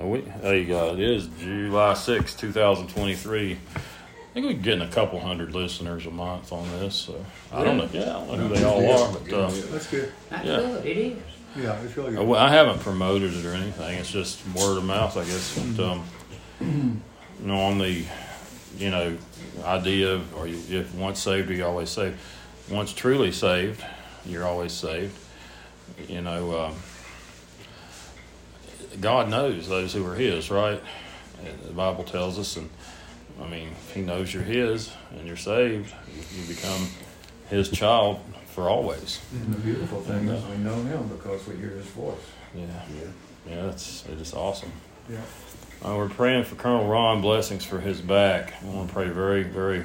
We, there you go. It is July sixth, two 2023. I think we're getting a couple hundred listeners a month on this. So I don't know. Yeah, I don't know who they all are, but uh, That's good. That's Yeah. good. It is. Yeah, it's really Uh, good. well, I haven't promoted it or anything. It's just word of mouth, I guess. But, um, you know, on the, you know, idea of, or you, if once saved, are you always saved. Once truly saved, you're always saved. You know, um, God knows those who are His, right? And the Bible tells us, and I mean, He knows you're His and you're saved, you, you become His child for always. And the beautiful thing is we know him because we hear his voice. Yeah, yeah, yeah. it's it is awesome. Yeah. Uh, we're praying for Colonel Ron blessings for his back. I want to pray very, very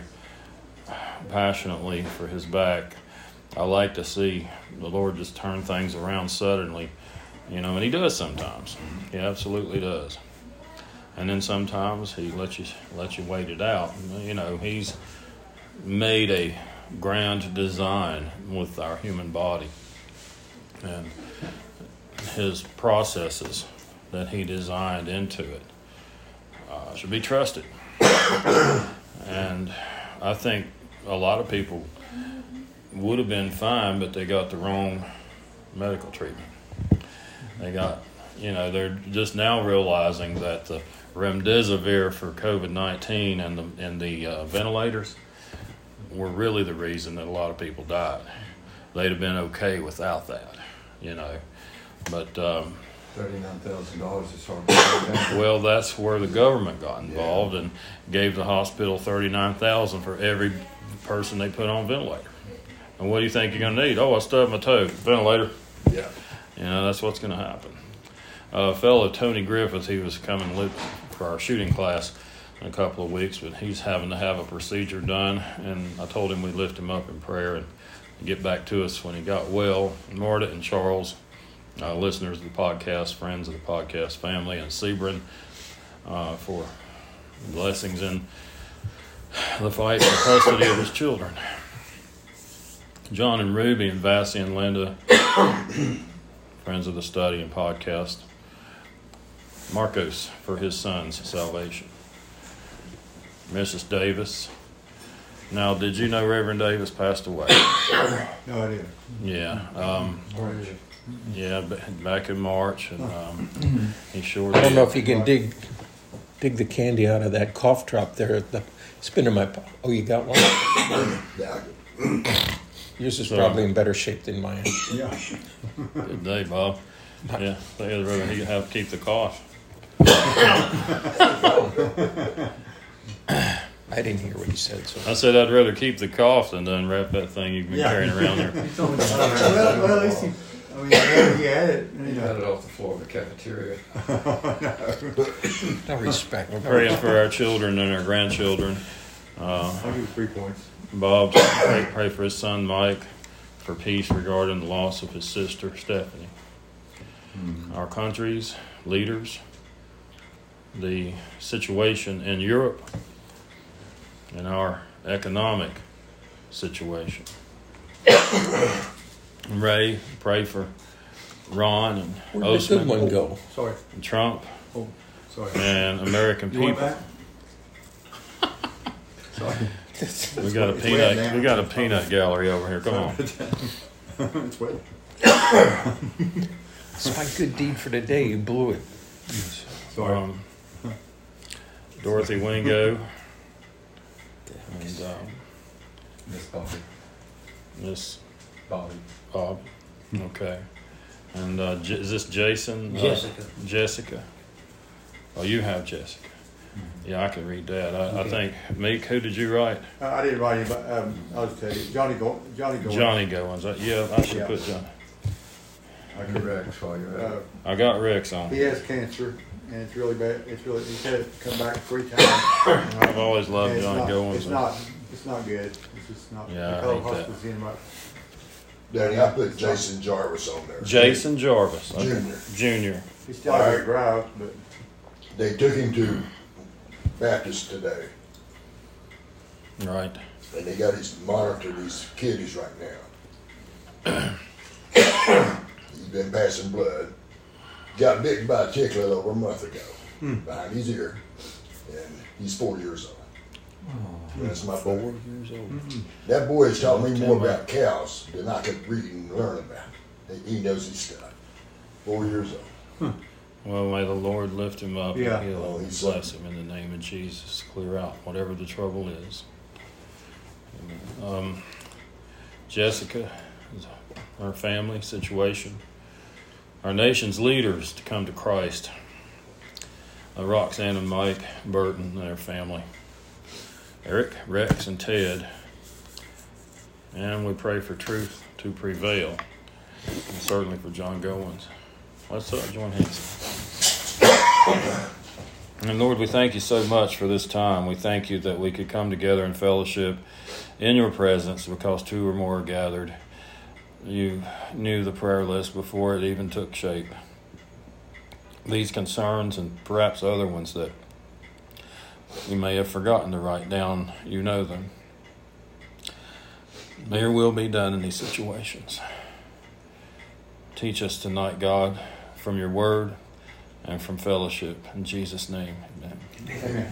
passionately for his back. I like to see the Lord just turn things around suddenly, you know, and He does sometimes. He absolutely does. And then sometimes He lets you let you wait it out. You know, He's made a grand design with our human body, and His processes that He designed into it uh, should be trusted. and I think a lot of people would have been fine, but they got the wrong medical treatment. They got, you know, they're just now realizing that the remdesivir for COVID nineteen and the and the uh, ventilators were really the reason that a lot of people died. They'd have been okay without that, you know, but. Um, Thirty-nine thousand dollars is hard well, that's where the government got involved and gave the hospital thirty nine thousand for every person they put on ventilator. And what do you think you're going to need? Oh, I stubbed my toe. Ventilator. Yeah. You know, that's what's going to happen. A fellow, Tony Griffith, he was coming for our shooting class in a couple of weeks, but he's having to have a procedure done. And I told him we'd lift him up in prayer and get back to us when he got well. Marta and Charles, uh, listeners of the podcast, friends of the podcast family, and Sebring uh, for blessings in the fight for custody of his children. John and Ruby and Vassie and Linda, friends of the study and podcast. Marcos for his son's salvation. Mrs. Davis. Now, did you know Reverend Davis passed away? No, I didn't. Yeah, um, yeah, back in March, and um, he sure. I don't did. know if you can dig dig the candy out of that cough drop there. The, it's been in my. po- Oh, you got one. Yours is So- probably in better shape than mine. Yeah. Good day, Bob. Yeah, they had rather he have to keep the cough. I didn't hear what you said. So I said I'd rather keep the cough than to unwrap that thing you've been Yeah. carrying around there. well, well, at least he, I mean, he had it. He You got it off the floor of the cafeteria. no respect. We're praying for our children and our grandchildren. Uh, I'll give you three points. Bob, pray, pray for his son Mike for peace regarding the loss of his sister Stephanie. Hmm. Our country's leaders, the situation in Europe, and our economic situation. Ray, pray for Ron and Where did the good one Osman go? Sorry. and Trump Oh, sorry. and American You want people. that? Sorry. We got a peanut. We got a peanut gallery over here. Come on. it's wet. It's my good deed for the day. You blew it. Sorry. Um, Dorothy Wingo and um, Miss Bobby. Miss Bobby. Bob. Okay. And uh, J- is this Jason? Uh, Jessica. Jessica. Oh, you have Jessica. Yeah, I can read that. I, I think Meek. Who did you write? Uh, I didn't write it, but um, I'll just tell you. Johnny Go- Johnny Go- Johnny Goins. Uh, Yeah, I should Yeah. put Johnny. I can Rex while you're Uh. I got Rex on. he has cancer, and it's really bad. It's really he's had it come back three times. I've always loved it's Johnny not, Goins. It's not. It's not good. It's just not. Yeah, I they call hate that. hospice in about Danny, I put Jason Jarvis on there. Jason Jarvis. Okay. Junior. Junior. He's still able to drive, but They took him to Baptist today, Right. and they got his monitored these kidneys right now. He's been passing blood. Got bitten by a ticklet over a month ago. Hmm. behind his ear, and he's four years old. Oh. That's my Four boy. years old. Mm-hmm. That boy has taught me more about cows than I could read and learn about. He- He knows his stuff. Four years old. Well, may the Lord lift him up Yeah. and heal Oh, him. he's Bless him in the name of Jesus. Clear out whatever the trouble is. Um, Jessica, our family situation, our nation's leaders to come to Christ. Uh, Roxanne and Mike Burton and their family. Eric, Rex, and Ted. And we pray for truth to prevail. And certainly for John Goins. Let's join hands. And Lord, we thank you so much for this time. We thank you that we could come together in fellowship in your presence because two or more are gathered. You knew the prayer list before it even took shape. These concerns and perhaps other ones that you may have forgotten to write down, you know them. May your will be done in these situations. Teach us tonight, God, from your word and from fellowship. In Jesus' name, amen. Amen.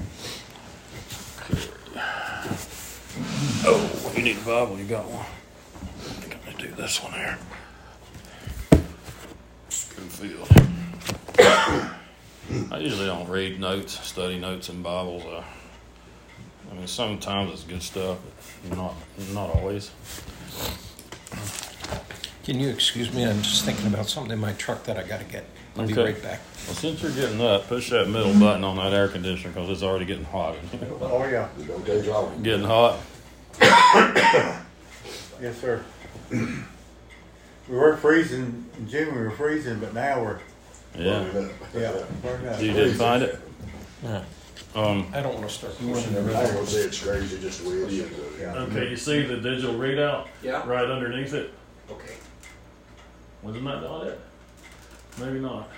Oh, you need a Bible? You got one? I think I'm going to do this one here. Good field. I usually don't read notes, study notes in Bibles. Uh, I mean, sometimes it's good stuff, but not not always. Can you excuse me? I'm just thinking about something in my truck that I got to get. I'll be right back. Well, since you're getting up, push that middle button on that air conditioner because it's already getting hot. in here. Oh, yeah. Don't getting hot. Yes, sir. We were freezing, in June we were freezing, but now we're, Yeah. yeah, burned up. You did find it. Yeah. Um, I don't want to start pushing everything. I ain't everything. gonna say it's crazy, just the way it is. Yeah. okay, you see the digital readout Yeah. right underneath it. Okay. Wasn't that not it? Maybe not.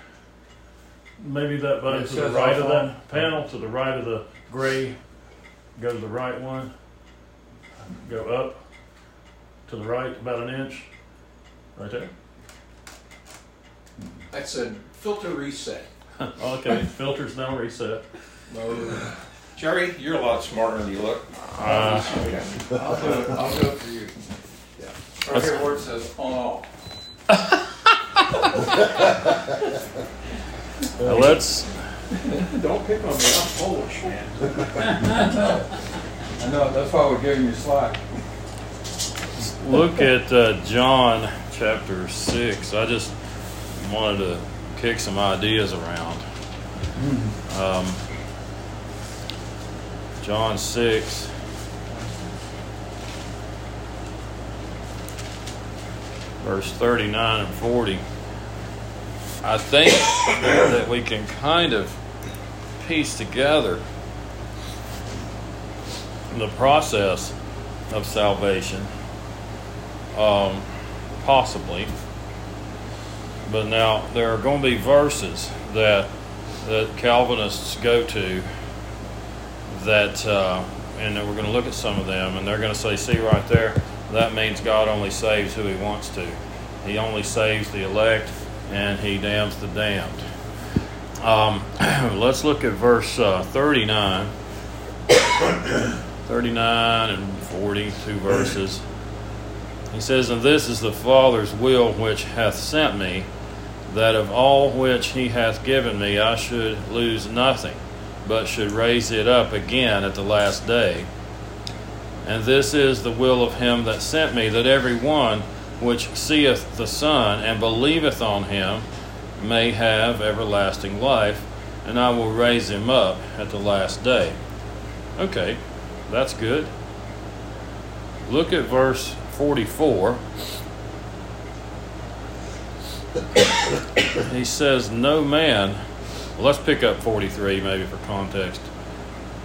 Maybe that button It to the says right of off that panel, to the right of the gray, go to the right one. Go up to the right about an inch. Right there. That said filter reset. okay, filters now reset. Mode. Jerry, you're a lot smarter than you look. Uh, I'll do it. I'll do it for you. Yeah. Right here where it says on off. Now let's Don't pick on me. I'm Polish, man. I know, that's why we're giving you slack. look at uh, John chapter 6. I just wanted to kick some ideas around. Um, John 6. Verse 39 and 40. I think that we can kind of piece together the process of salvation um, possibly. But now there are going to be verses that that Calvinists go to that, uh, and we're going to look at some of them, and they're going to say, "See right there, that means God only saves who He wants to. He only saves the elect, and He damns the damned." Um, let's look at verse uh, thirty-nine. 39 and 42 verses. He says, And this is the Father's will which hath sent me, that of all which he hath given me I should lose nothing, but should raise it up again at the last day. And this is the will of him that sent me, that every one which seeth the Son and believeth on him may have everlasting life, and I will raise him up at the last day. Okay, that's good. Look at verse 44. he says, No man. Well, let's pick up 43 maybe for context.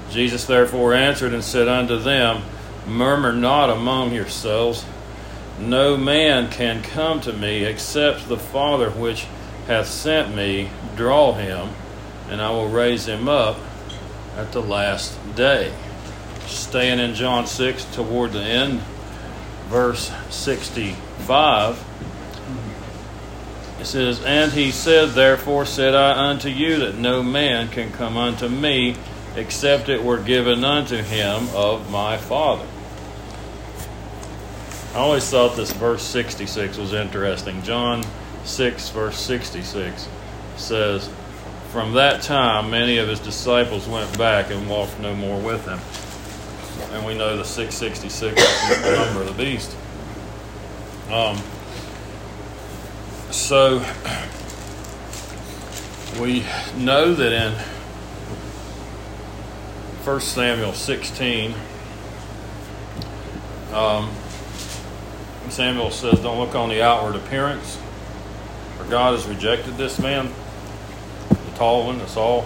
Jesus therefore answered and said unto them, Murmur not among yourselves. No man can come to me except the Father which hath sent me draw him, and I will raise him up at the last day. Staying in John 6 toward the end, verse 65. It says, And he said, Therefore said I unto you that no man can come unto me except it were given unto him of my Father. I always thought this verse 66 was interesting. John 6, verse 66 says, From that time many of his disciples went back and walked no more with him. And we know the 666 is the number of the beast. Um, so we know that in 1 Samuel 16, um, Samuel says, Don't look on the outward appearance, for God has rejected this man, the tall one, the Saul.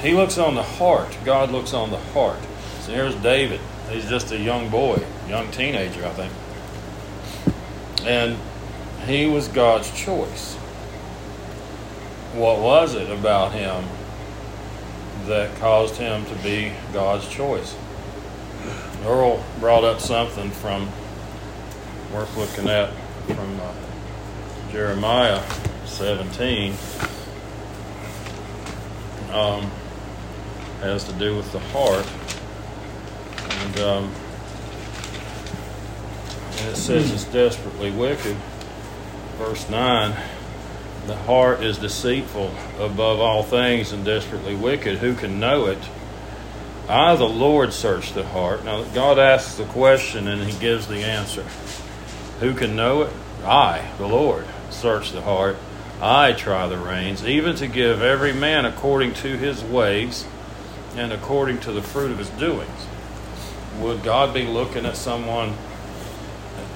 He looks on the heart. God looks on the heart. So here's David. He's just a young boy, young teenager, I think. And he was God's choice. What was it about him that caused him to be God's choice? Earl brought up something from worth looking at from uh, Jeremiah 17. Um, has to do with the heart. And, um, and it says it's desperately wicked. Verse 9 The heart is deceitful above all things and desperately wicked. Who can know it? I, the Lord, search the heart. Now, God asks the question and He gives the answer. Who can know it? I, the Lord, search the heart. I try the reins, even to give every man according to his ways and according to the fruit of his doings. Would God be looking at someone,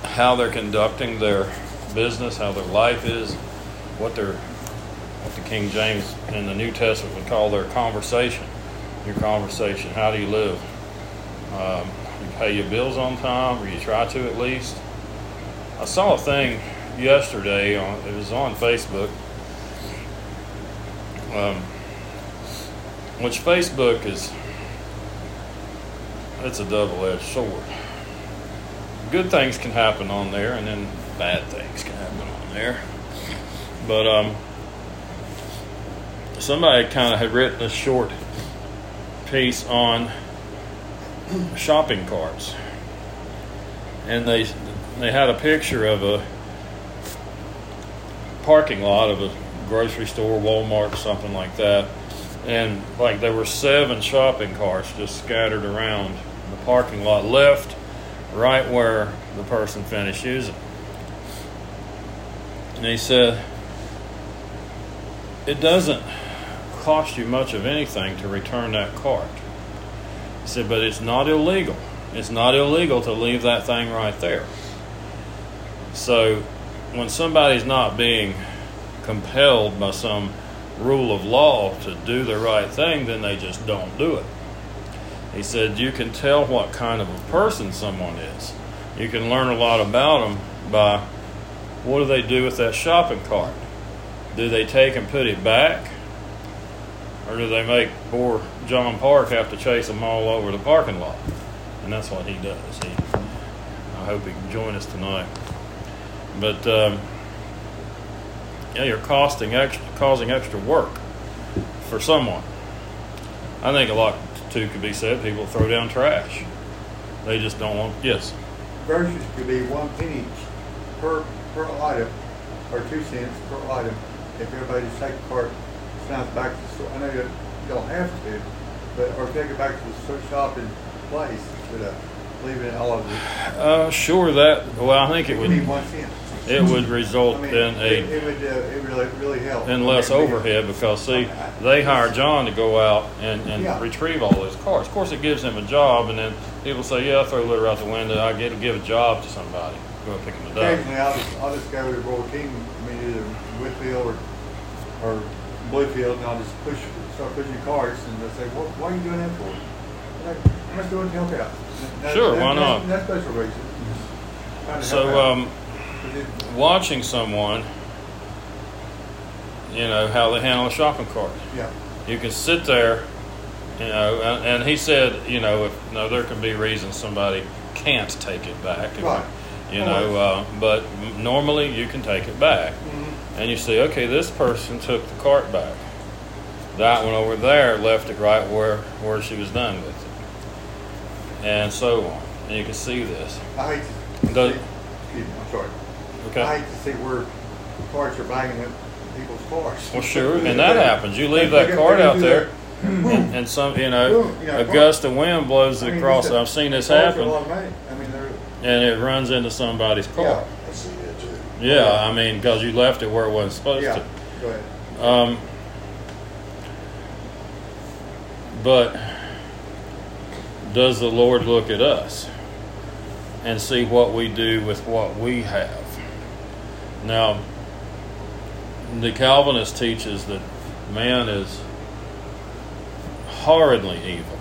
how they're conducting their business, how their life is, what their what the King James in the New Testament would call their conversation? Your conversation. How do you live? Um, you pay your bills on time, or you try to at least. I saw a thing yesterday on it was on Facebook. Um, which Facebook is it's a double-edged sword. Good things can happen on there, and then bad things can happen on there. But um, somebody kind of had written a short piece on shopping carts, and they they had a picture of a parking lot of a grocery store, Walmart, something like that, and like there were seven shopping carts just scattered around the parking lot, left right where the person finished using. And he said, it doesn't cost you much of anything to return that cart. He said, but it's not illegal. It's not illegal to leave that thing right there. So when somebody's not being compelled by some rule of law to do the right thing, then they just don't do it. He said, You can tell what kind of a person someone is. You can learn a lot about them by what do they do with that shopping cart? Do they take and put it back? Or do they make poor John Park have to chase them all over the parking lot? And that's what he does. He, I hope he can join us tonight. But um, yeah, you're costing extra, causing extra work for someone. I think a lot too could be said. People throw down trash. They just don't want. Yes. Groceries could be one penny per per item, or two cents per item. If everybody take a cart, sends back to the. I know you don't have to, but or take it back to the store shopping place instead of leaving it all over. the- Uh, sure. That. Well, I think it It would be one cent. It would result I mean, in it, a it would uh, it really really help. in less overhead because see, they hire John to go out and, and Yeah. retrieve all those cars. Of course, it gives him a job, and then people say, "Yeah, I throw litter out the window. I get to give a job to somebody. Go and pick them up." Occasionally, I'll just, I'll just go to Royal King, I mean, either Whitfield or, or Bluefield, and I'll just push, start pushing carts, and they'll say, what, why are you doing that for? I'm like, I'm just doing it to help out. That- Sure, that- why that's- not? That's special reason. Trying to help So, um, watching someone, you know, how they handle a shopping cart. Yeah, You can sit there, you know, and, and he said, you know, if no, there can be reasons somebody can't take it back. Right. You know, uh, but normally you can take it back, and you see, okay, this person took the cart back. That one over there left it right where where she was done with it, and so on. And you can see this. I hate to, Does- excuse me, I'm sorry. Okay. I hate to see where carts are banging up people's cars. Well, sure, and that happens. You leave that cart out there, and, and some, you know, a gust of wind blows I it mean, across. I've seen this happen. I mean, and it runs into somebody's car. See too. Yeah, I mean, because you left it where it wasn't supposed yeah, to. go ahead. Um, but does the Lord look at us and see what we do with what we have? Now, the Calvinist teaches that man is horridly evil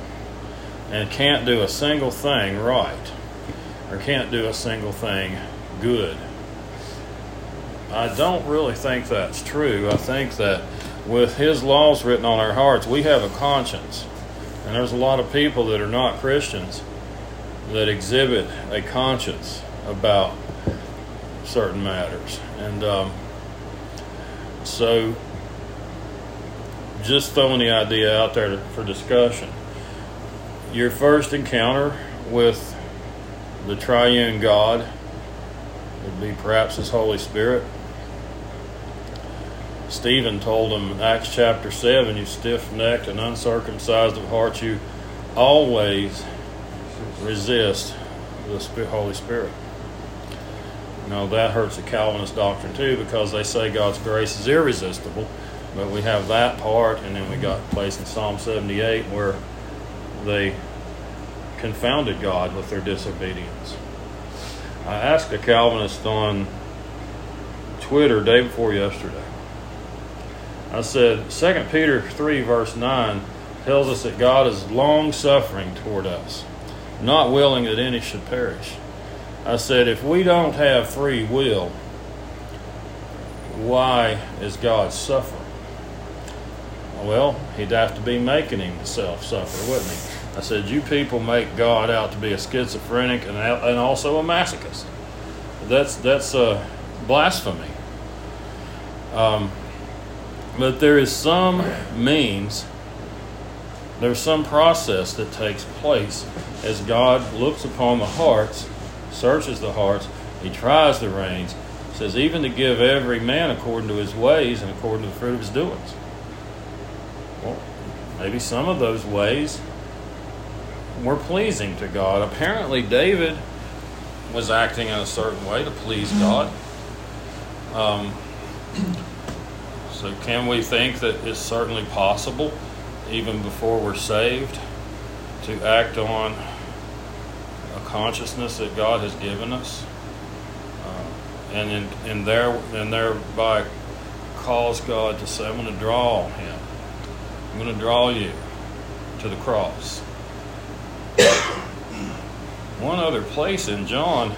and can't do a single thing right or can't do a single thing good. I don't really think that's true. I think that with His laws written on our hearts, we have a conscience. And there's a lot of people that are not Christians that exhibit a conscience about certain matters. And um, so, just throwing the idea out there for discussion. Your first encounter with the triune God would be perhaps His Holy Spirit. Stephen told in Acts chapter 7, you stiff necked and uncircumcised of heart, you always resist the Holy Spirit. Now, that hurts the Calvinist doctrine too because they say God's grace is irresistible, but we have that part, and then we got a place in Psalm 78 where they confounded God with their disobedience. I asked a Calvinist on Twitter day before yesterday. I said, 2 Peter 3, verse 9 tells us that God is long suffering toward us, not willing that any should perish. I said, if we don't have free will, why is God suffering? Well, he'd have to be making himself suffer, wouldn't he? I said, you people make God out to be a schizophrenic and, and also a masochist. That's that's blasphemy. Um, but there is some means, there's some process that takes place as God looks upon the hearts, searches the hearts, He tries the reins, says even to give every man according to his ways and according to the fruit of his doings. Well, maybe some of those ways were pleasing to God. Apparently, David was acting in a certain way to please God. Um, so, can we think that it's certainly possible, even before we're saved, to act on a consciousness that God has given us, uh, and in, and there and thereby cause God to say, "I'm going to draw him. I'm going to draw you to the cross." One other place in John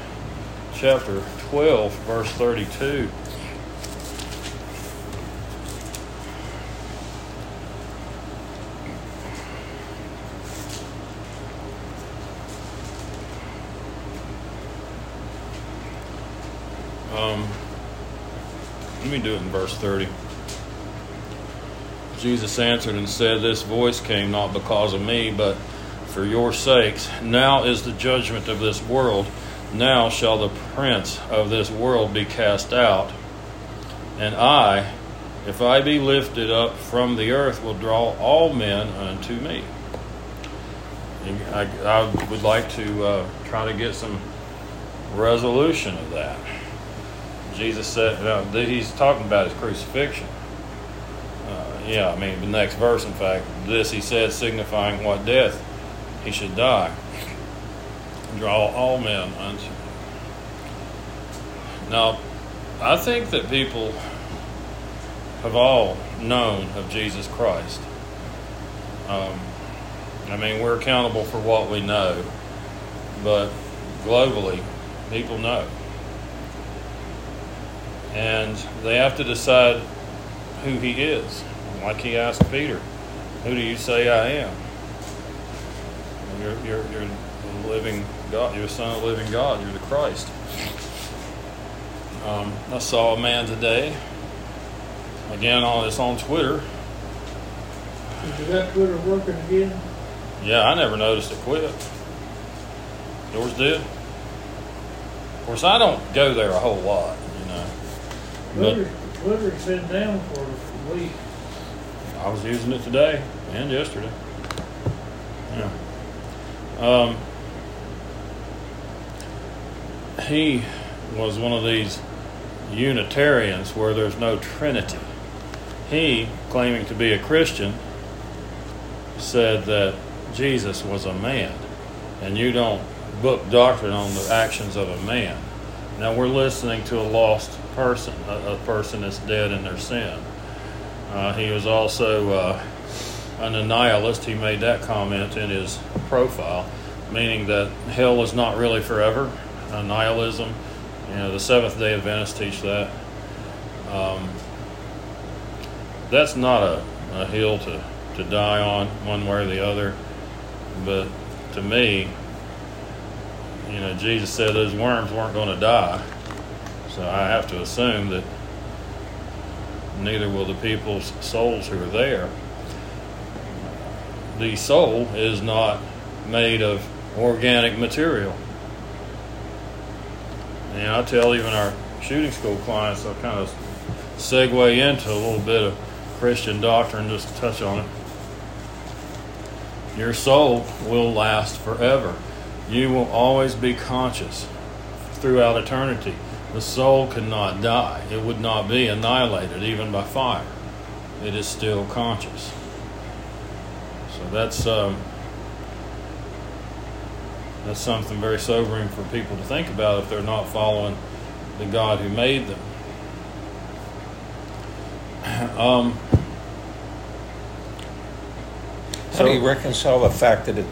chapter 12, verse 32. Um, let me do it in verse 30. Jesus answered and said, This voice came not because of me, but for your sakes. Now is the judgment of this world. Now shall the prince of this world be cast out. And I, if I be lifted up from the earth, will draw all men unto me. I, I would like to uh, try to get some resolution of that. Jesus said, uh, he's talking about his crucifixion. Uh, yeah, I mean, the next verse, in fact, this he said, signifying what death he should die. Draw all men unto him. Now, I think that people have all known of Jesus Christ. Um, I mean, we're accountable for what we know, but globally, people know. And they have to decide who he is. Like he asked Peter, Who do you say I am? You're, you're, you're the living God. You're the Son of the living God. You're the Christ. Um, I saw a man today. Again, on it's on Twitter. Is that Twitter working again? Yeah, I never noticed it quit. Yours did. Of course, I don't go there a whole lot. But Twitter's been down for a week. I was using it today and yesterday. Yeah. Um, he was one of these Unitarians where there's no Trinity. He, claiming to be a Christian, said that Jesus was a man, and you don't book doctrine on the actions of a man. Now we're listening to a lost person, a, a person that's dead in their sin. Uh, he was also uh, an annihilist. He made that comment in his profile, meaning that hell is not really forever. Annihilism, you know, the Seventh Day Adventists teach that. Um, that's not a, a hill to, to die on, one way or the other. But to me, you know, Jesus said those worms weren't going to die. So I have to assume that neither will the people's souls who are there. The soul is not made of organic material. And I tell even our shooting school clients, I'll kind of segue into a little bit of Christian doctrine just to touch on it. Your soul will last forever. You will always be conscious throughout eternity. The soul cannot die. It would not be annihilated even by fire. It is still conscious. So that's um, that's something very sobering for people to think about if they're not following the God who made them. Um, How do you reconcile the fact that it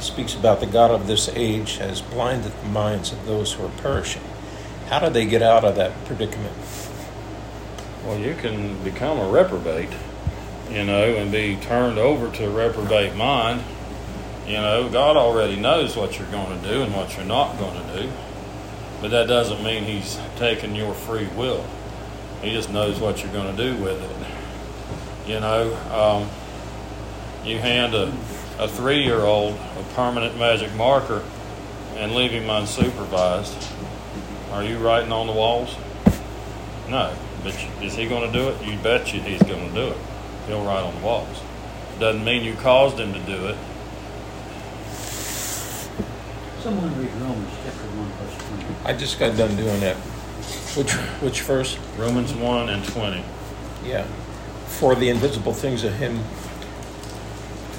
speaks about the God of this age has blinded the minds of those who are perishing? How do they get out of that predicament? Well, you can become a reprobate, you know, and be turned over to a reprobate mind. You know, God already knows what you're going to do and what you're not going to do. But that doesn't mean He's taking your free will. He just knows what you're going to do with it. You know, um, you hand a, a three year old a permanent magic marker and leave him unsupervised. Are you writing on the walls? No. But is he going to do it? You bet you he's going to do it. He'll write on the walls. Doesn't mean you caused him to do it. Someone read Romans chapter 1, verse 20. I just got done doing that. Which, which verse? Romans 1 and 20. Yeah. For the invisible things of Him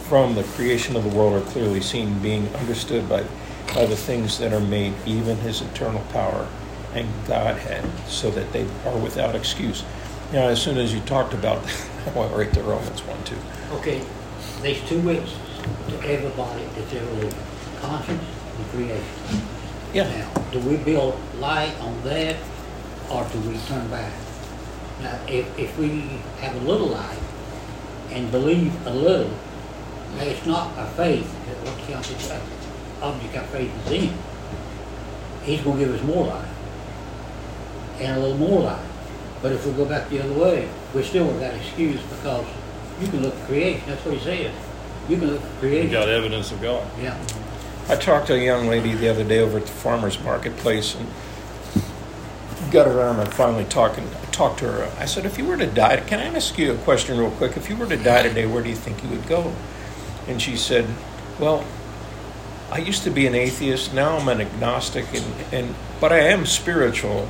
from the creation of the world are clearly seen, being understood by, by the things that are made, even His eternal power and Godhead, so that they are without excuse. Now, as soon as you talked about that, I went right to Romans 1 2. Okay, there's two ways to everybody that's ever lived conscience and creation. Yeah. Now, do we build light on that or do we turn back? Now, if, if we have a little light and believe a little, now it's not our faith that what counts is our object our faith is in. He's going to give us more life, and a little more life. But if we go back the other way, we still without excuse because you can look at creation. That's what he says. You can look at creation. You got evidence of God. Yeah. I talked to a young lady the other day over at the farmer's marketplace and got her arm and finally talking talked to her. I said, if you were to die, can I ask you a question real quick? If you were to die today, where do you think you would go? And she said, well, I used to be an atheist. Now I'm an agnostic, and, and but I am spiritual.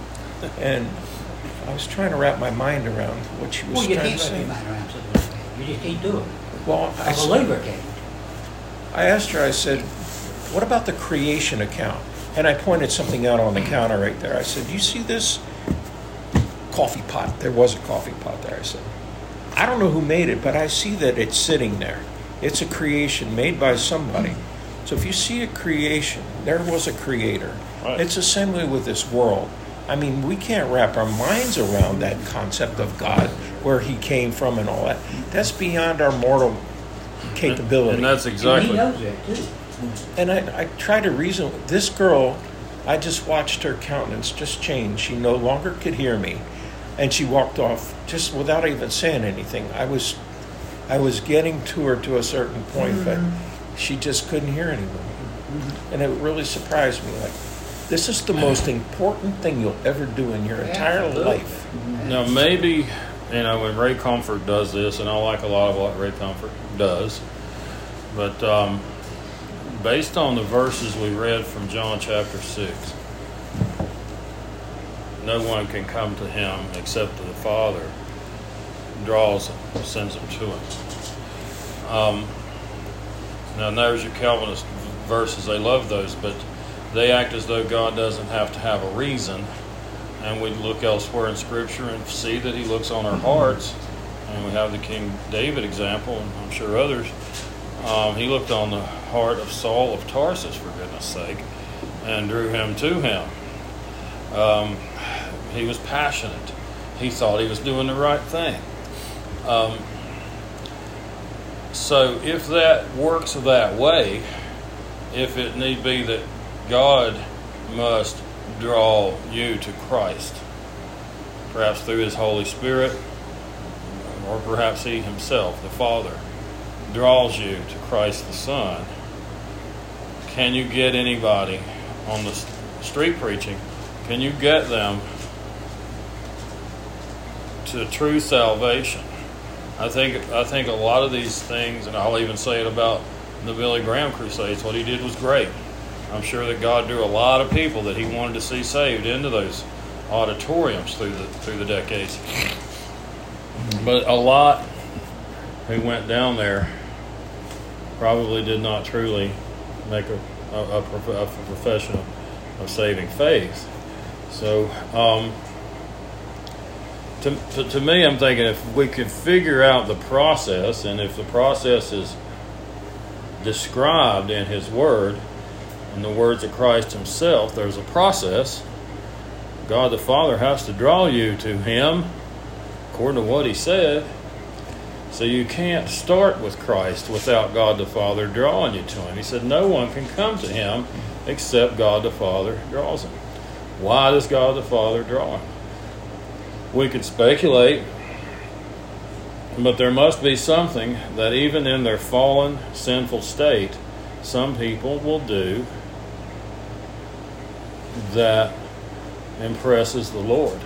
And I was trying to wrap my mind around what she was Well, you trying to can't wrap say. your mind around something. You just can't do it. Well, I A said- believer can't. I asked her, I said, what about the creation account? And I pointed something out on the counter right there. I said, you see this coffee pot? There was a coffee pot there. I said, I don't know who made it, but I see that it's sitting there. It's a creation made by somebody. So if you see a creation, there was a creator. Right. It's assembly with this world. I mean, we can't wrap our minds around that concept of God, where He came from, and all that. That's beyond our mortal capability. And that's And he exactly knows that too. And I, I try to reason. This girl, I just watched her countenance just change. She no longer could hear me, and she walked off just without even saying anything. I was, I was getting to her to a certain point, but mm-hmm. she just couldn't hear anymore, mm-hmm. and it really surprised me. Like, this is the most important thing you'll ever do in your entire Absolutely. life. Mm-hmm. Now maybe you know when Ray Comfort does this, and I like a lot of what Ray Comfort does, but um, based on the verses we read from John chapter six, no one can come to him except to the Father draws him, sends them to him. Um, now there's your Calvinist verses; they love those, but they act as though God doesn't have to have a reason and we look elsewhere in Scripture and see that He looks on our hearts. And we have the King David example, and I'm sure others. Um, he looked on the heart of Saul of Tarsus, for goodness sake, and drew him to him. Um, he was passionate. He thought he was doing the right thing. Um, so, if that works that way, if it need be that God must draw you to Christ, perhaps through His Holy Spirit, or perhaps He Himself, the Father, draws you to Christ the Son. Can you get anybody on the street preaching? Can you get them to true salvation? I think I think a lot of these things, and I'll even say it about the Billy Graham crusades. What he did was great. I'm sure that God drew a lot of people that He wanted to see saved into those auditoriums through the through the decades. But a lot who went down there probably did not truly make a, a, a, a profession of, saving faith. So, um, to, to, to me, I'm thinking if we could figure out the process, and if the process is described in His Word, in the words of Christ Himself, there's a process. God the Father has to draw you to Him according to what He said. So you can't start with Christ without God the Father drawing you to Him. He said, No one can come to Him except God the Father draws him. Why does God the Father draw him? We could speculate, but there must be something that even in their fallen, sinful state, some people will do that impresses the Lord.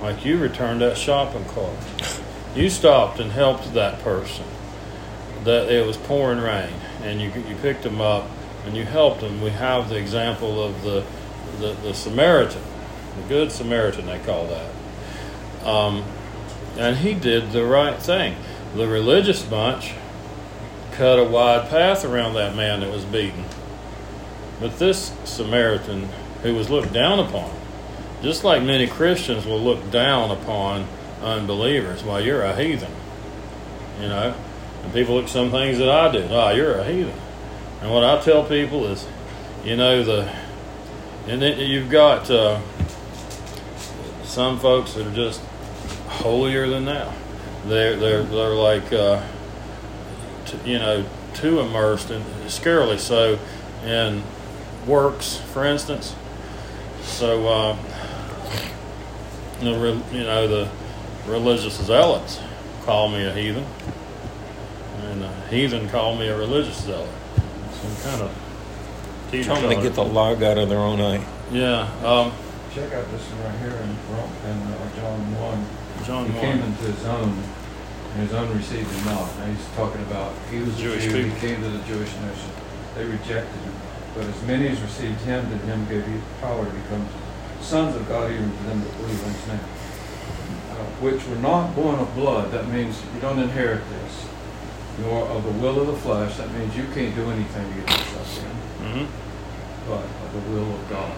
Like you returned that shopping cart. You stopped and helped that person. That it was pouring rain, and you you picked them up and you helped them. We have the example of the the, the Samaritan, the Good Samaritan, they call that. Um, and he did the right thing. The religious bunch cut a wide path around that man that was beaten. But this Samaritan, who was looked down upon, just like many Christians will look down upon unbelievers, well, you're a heathen. You know? And people look at some things that I do. Oh, you're a heathen. And what I tell people is, you know, the and then you've got uh, some folks that are just holier than thou. They're they're they're like uh, t- you know too immersed and scarily so in works, for instance. So uh, the re- you know the religious zealots call me a heathen, and a heathen call me a religious zealot. Some kind of them to get the log out of their own eye. yeah. Um, Check out this one right here in, in uh, John 1. John He came into his own, and his own received him not. Now he's talking about, he was a Jewish Jew, he came to the Jewish nation. They rejected him. But as many as received him, to him gave he power to become sons of God, even to them that believe on his name. Uh, which were not born of blood, that means you don't inherit this. Nor of the will of the flesh, that means you can't do anything to get yourself in, hmm but of the will of God.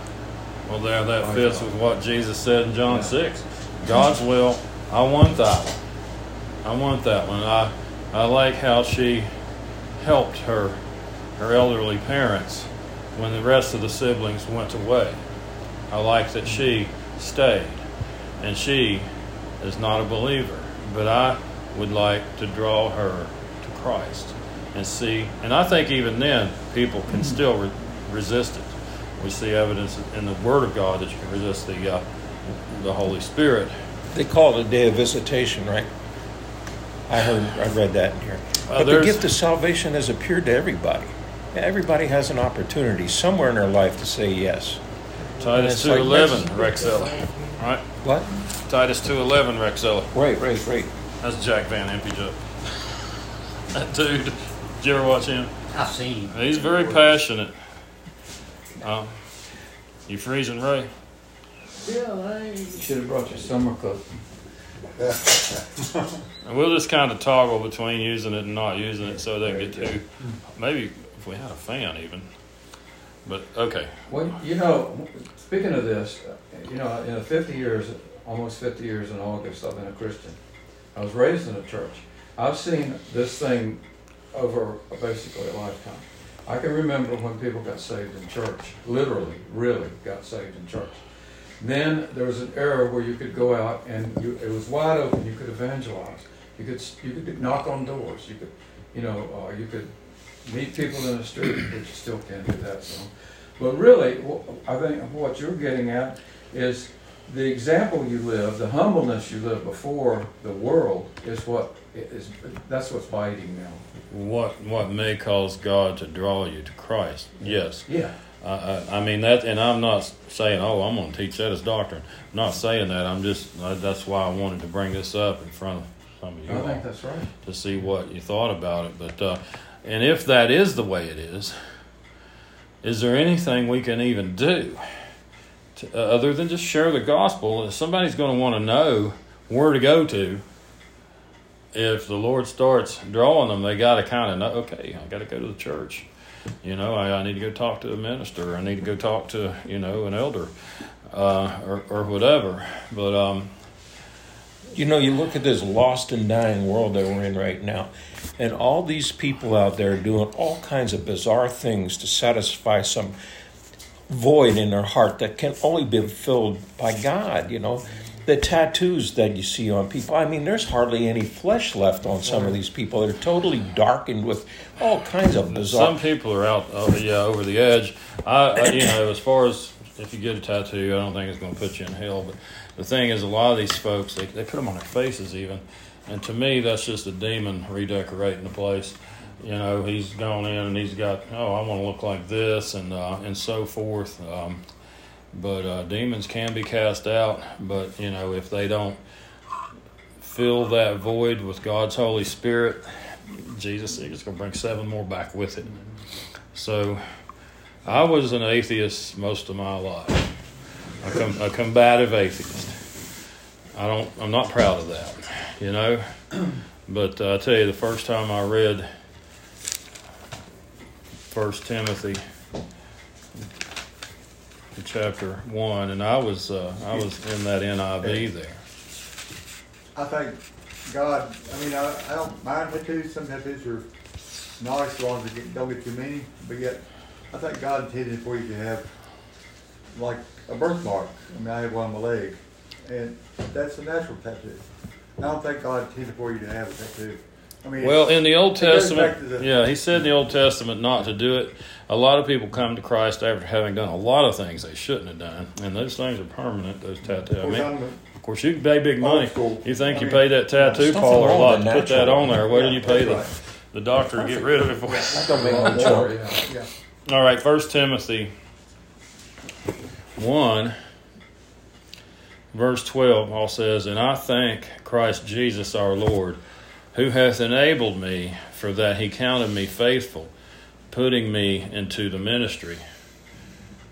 Well, there, that fits with what Jesus said in John Yeah. 6. God's will, I want that one. I want that one. I, I like how she helped her, her elderly parents when the rest of the siblings went away. I like that she stayed. And she is not a believer. But I would like to draw her to Christ. and see. And I think even then, people can still re- resist it. We see evidence in the Word of God that you can resist the uh, the Holy Spirit. They call it a day of visitation, right? I heard, I read that in here. Uh, but the gift of salvation has appeared to everybody. Everybody has an opportunity somewhere in their life to say yes. Titus it's two like- eleven, Rexella. Right? What? Titus two eleven, Rexella. Right, right, right. That's Jack Van Impe Joe. That dude. Did you ever watch him? I've seen him. He's very passionate. Um, you freezing, Ray? Yeah, I. You should have brought your summer coat. And we'll just kind of toggle between using it and not using it, so they doesn't get too. Maybe if we had a fan, even. But okay. Well, you know, speaking of this, you know, in the 50 years, almost 50 years in August, I've been a Christian. I was raised in a church. I've seen this thing over basically a lifetime. I can remember when people got saved in church, literally, really got saved in church. Then there was an era where you could go out and you, it was wide open. You could evangelize. You could you could knock on doors. You could, you know, uh, you could meet people in the street, which you still can't do that. So, but really, I think what you're getting at is the example you live, the humbleness you live before the world is what is that's what's biting now. What what may cause God to draw you to Christ? Yes. Yeah. I, I, I mean that, and I'm not saying, oh, I'm going to teach that as doctrine. I'm not saying that. I'm just uh, that's why I wanted to bring this up in front of some of you I all think that's right. to see what you thought about it. But uh, and if that is the way it is, is there anything we can even do to, uh, other than just share the gospel? If somebody's going to want to know where to go to, if the Lord starts drawing them, they got to kind of know. Okay, I got to go to the church. You know, I, I need to go talk to a minister. I need to go talk to you know an elder, uh, or or whatever. But um, You know, you look at this lost and dying world that we're in right now, and all these people out there doing all kinds of bizarre things to satisfy some void in their heart that can only be filled by God, you know. The tattoos that you see on people, I mean, there's hardly any flesh left on some of these people. They're totally darkened with all kinds of bizarre. Some people are out, uh, yeah, over the edge. I, I, you know, as far as if you get a tattoo, I don't think it's going to put you in hell. But the thing is, a lot of these folks, they, they put them on their faces even, and to me, that's just a demon redecorating the place. You know, he's gone in and he's got, oh, I want to look like this, and uh, and so forth. Um, but uh, demons can be cast out. But you know, if they don't fill that void with God's Holy Spirit, Jesus is going to bring seven more back with it. So, I was an atheist most of my life. A, com- a combative atheist. I don't. I'm not proud of that, you know. But uh, I tell you, the first time I read First Timothy, chapter one, and I was uh, I was in that NIV there. I think God, I mean, I, I don't mind tattoos. Some tattoos are nice as long as they get, don't get too many. But yet, I think God intended for you to have like a birthmark. I mean, I have one on my leg, and that's a natural tattoo. I don't think God intended for you to have a tattoo. I mean, Well, in the Old It goes back Testament, the- yeah, he said in the Old Testament not to do it. A lot of people come to Christ after having done a lot of things they shouldn't have done, and those things are permanent. Those tattoos. I of course, mean, of course, you can pay big money. School. You think I you mean, paid that tattoo nothing parlor a lot to put that on there? What Yeah, did you pay the, that's the doctor to get rid of it for? That don't make Well, no more, yeah. yeah. All right, First Timothy one, verse twelve, Paul says, "And I thank Christ Jesus our Lord, who hath enabled me, for that He counted me faithful, putting me into the ministry,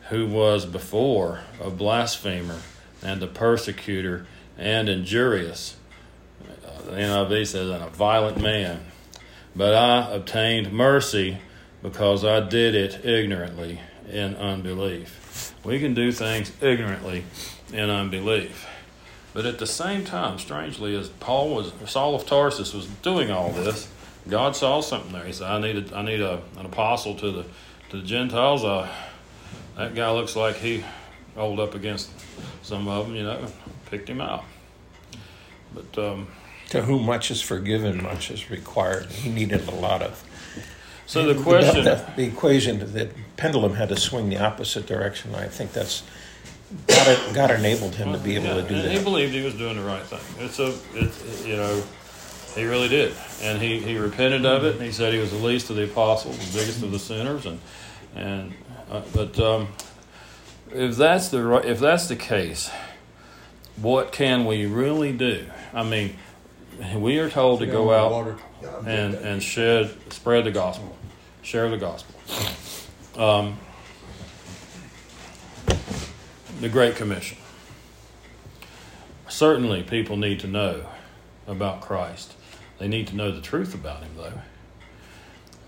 who was before a blasphemer and a persecutor and injurious." The NIV says, "and a violent man." But I obtained mercy because I did it ignorantly in unbelief. We can do things ignorantly in unbelief. But at the same time, strangely, as Paul was Saul of Tarsus was doing all this, God saw something there. He said, "I need a, I need a, an apostle to the to the Gentiles. Uh, that guy looks like he rolled up against some of them, you know, picked him out." But um, To whom much is forgiven, much is required. He needed a lot of So the question, the, the equation, the pendulum had to swing the opposite direction. I think that's God, God enabled him to be able Yeah, to do and he believed he was doing the right thing. It's a, it, you know, he really did, and he, he repented of it. And he said he was the least of the apostles, the biggest of the sinners, and and uh, but um, if that's the ri- if that's the case, what can we really do? I mean, we are told to go out and and shed spread the gospel, share the gospel. Um, the Great Commission. Certainly, people need to know about Christ. They need to know the truth about Him, though.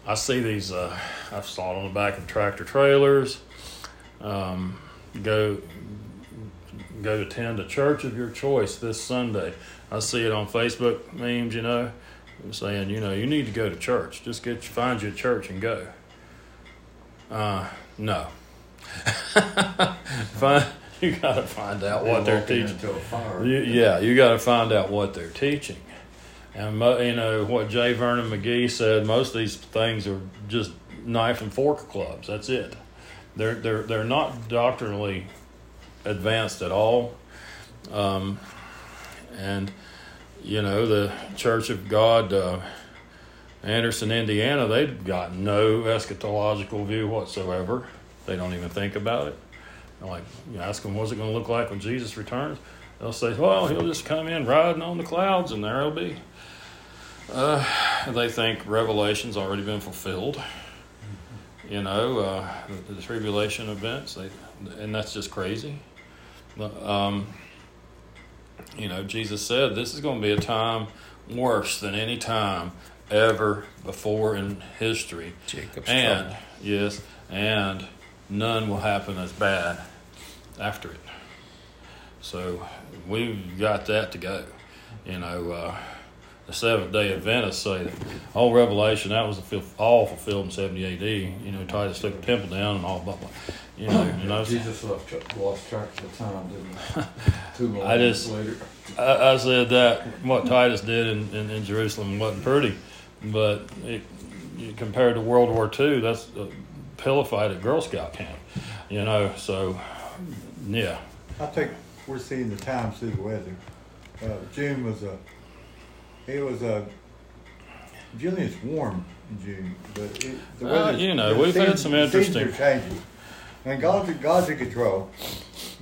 I see these. Uh, I've saw it on the back of tractor trailers. Um, go go attend a church of your choice this Sunday. I see it on Facebook memes. You know, saying you know you need to go to church. Just get find you a church and go. Uh, no. find, you got to find out what they're teaching. Into a fire. You, yeah, you got to find out what they're teaching. And mo- you know what J. Vernon McGee said. Most of these things are just knife and fork clubs. That's it. They're they're they're not doctrinally advanced at all. Um, and you know the Church of God, uh, Anderson, Indiana, they've got no eschatological view whatsoever. They don't even think about it. I'm Like you ask them, what's it going to look like when Jesus returns? They'll say, well, he'll just come in riding on the clouds, and there he'll be. Uh, they think Revelation's already been fulfilled. You know, uh, the, the tribulation events, they, and that's just crazy. Um, you know, Jesus said this is going to be a time worse than any time ever before in history. Jacob's and trouble. yes, and none will happen as bad after it. So we've got that to go. You know, uh, the Seventh Day Adventists say that all Revelation that was all fulfilled in seventy A.D. You know, Titus took the temple down and all blah blah. You know, you know. Jesus lost, tra- lost track of the time, didn't he? Two I just- later. I, I said that what Titus did in, in, in Jerusalem wasn't pretty, but it, compared to World War II, that's fight at Girl Scout camp. You know, so yeah, I think we're seeing the times through the weather. Uh, June was a, it was a, generally it's warm in June, but it, the weather. you know, we've had some interesting- changing. And God's, God's in control.